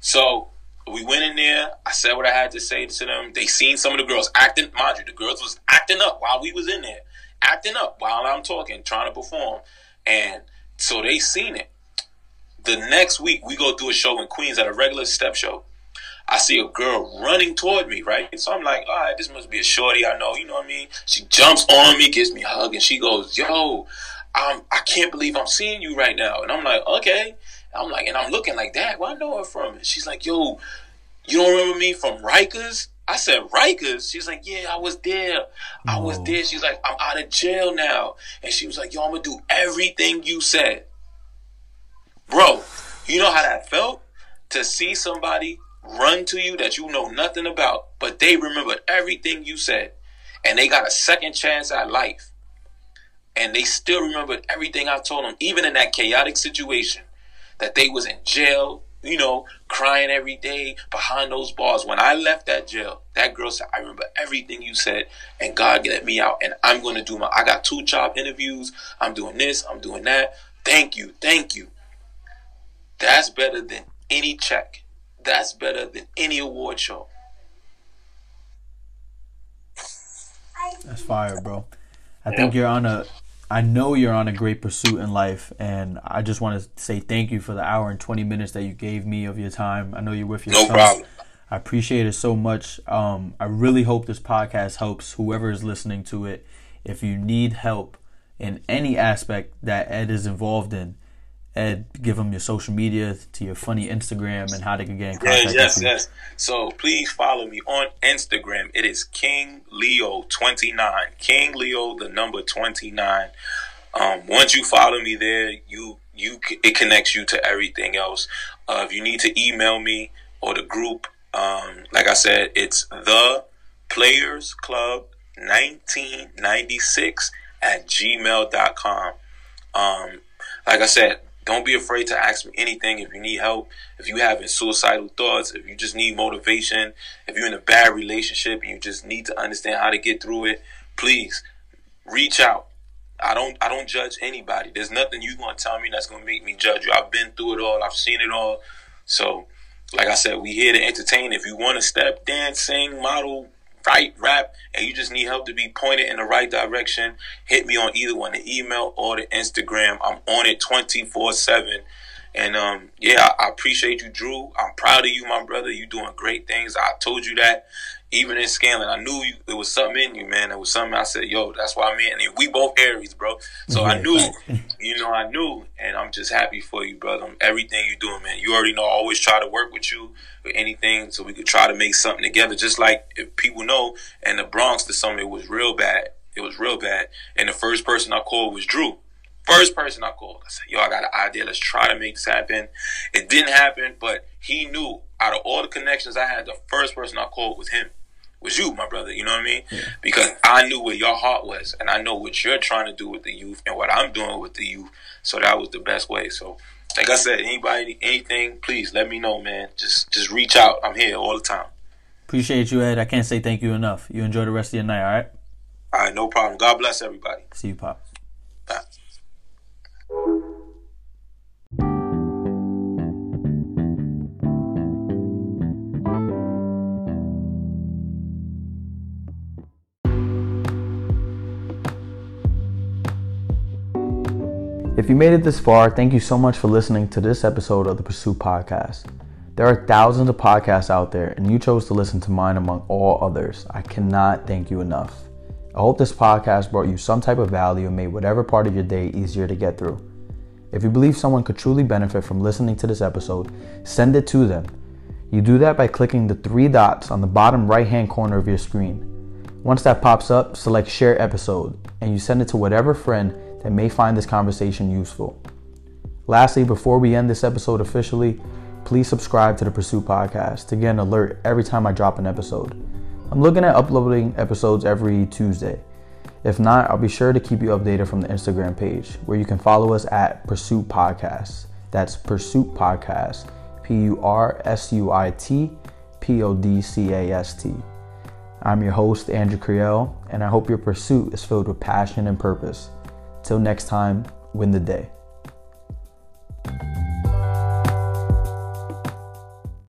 So we went in there. I said what I had to say to them. They seen some of the girls acting. Mind you, the girls was acting up while we was in there, acting up while I'm talking, trying to perform, and so they seen it. The next week we go do a show in Queens at a regular step show. I see a girl running toward me, right? So I'm like, all right, this must be a shorty I know, you know what I mean? She jumps on me, gives me a hug, and she goes, yo, I'm, I can't believe I'm seeing you right now. And I'm like, okay. I'm like, and I'm looking like that. Where I know her from? And she's like, yo, you don't remember me from Rikers? I said, Rikers? She's like, yeah, I was there. I was there. She's like, I'm out of jail now. And she was like, yo, I'm going to do everything you said. Bro, you know how that felt? To see somebody run to you that you know nothing about, but they remembered everything you said. And they got a second chance at life. And they still remembered everything I told them, even in that chaotic situation that they was in jail, you know, crying every day behind those bars. When I left that jail, that girl said, I remember everything you said, and God let me out, and I'm gonna do my I got two job interviews, I'm doing this, I'm doing that. Thank you, thank you. That's better than any check. That's better than any award show. That's fire, bro. I think you're on a. I know you're on a great pursuit in life, and I just want to say thank you for the hour and 20 minutes that you gave me of your time. I know you're with your No son. problem. I appreciate it so much. Um, I really hope this podcast helps whoever is listening to it. If you need help in any aspect that Ed is involved in, Ed, give them your social media to your funny Instagram and how they can get in contact yes, with you. yes. So please follow me on Instagram. It is King Leo twenty nine. King Leo, the number twenty nine. Um, once you follow me there, you you it connects you to everything else. Uh, if you need to email me or the group, um, like I said, it's the Players Club nineteen ninety six at gmail.com. Um, like I said, don't be afraid to ask me anything if you need help, if you having suicidal thoughts, if you just need motivation, if you're in a bad relationship and you just need to understand how to get through it, please reach out. I don't I don't judge anybody. There's nothing you gonna tell me that's gonna make me judge you. I've been through it all, I've seen it all. So like I said, we here to entertain. If you want to step, dance, sing, model, write, rap, and you just need help to be pointed in the right direction, hit me on either one, the email or the Instagram. I'm on it 24 7. And um, yeah, I, I appreciate you, Drew. I'm proud of you, my brother. You're doing great things. I told you that. Even in Scanlan, I knew you, there was something in you, man. It was something I said, yo, that's why I'm in. And we both Aries, bro. So I knew, you know, I knew. And I'm just happy for you, brother. Everything you're doing, man. You already know I always try to work with you with anything so we could try to make something together. Just like if people know in the Bronx, the summer it was real bad. It was real bad. And the first person I called was Drew. First person I called. I said, yo, I got an idea. Let's try to make this happen. It didn't happen, but he knew out of all the connections I had, the first person I called was him. Was you, my brother, you know what I mean? Because I knew where your heart was, and I know what you're trying to do with the youth and what I'm doing with the youth. So that was the best way. So, like I said, anybody, anything, please let me know, man. Just, just reach out. I'm here all the time. Appreciate you, Ed. I can't say thank you enough. You enjoy the rest of your night, all right? All right, no problem. God bless everybody. See you, Pop. Bye. If you made it this far, thank you so much for listening to this episode of the Pursuit Podcast. There are thousands of podcasts out there, and you chose to listen to mine among all others. I cannot thank you enough. I hope this podcast brought you some type of value and made whatever part of your day easier to get through. If you believe someone could truly benefit from listening to this episode, send it to them. You do that by clicking the three dots on the bottom right hand corner of your screen. Once that pops up, select Share Episode, and you send it to whatever friend that may find this conversation useful. Lastly, before we end this episode officially, please subscribe to the Pursuit Podcast to get an alert every time I drop an episode. I'm looking at uploading episodes every Tuesday. If not, I'll be sure to keep you updated from the Instagram page where you can follow us at Pursuit Podcast. That's Pursuit Podcast, P U R S U I T P O D C A S T. I'm your host, Andrew Creel, and I hope your pursuit is filled with passion and purpose. Till next time, win the day.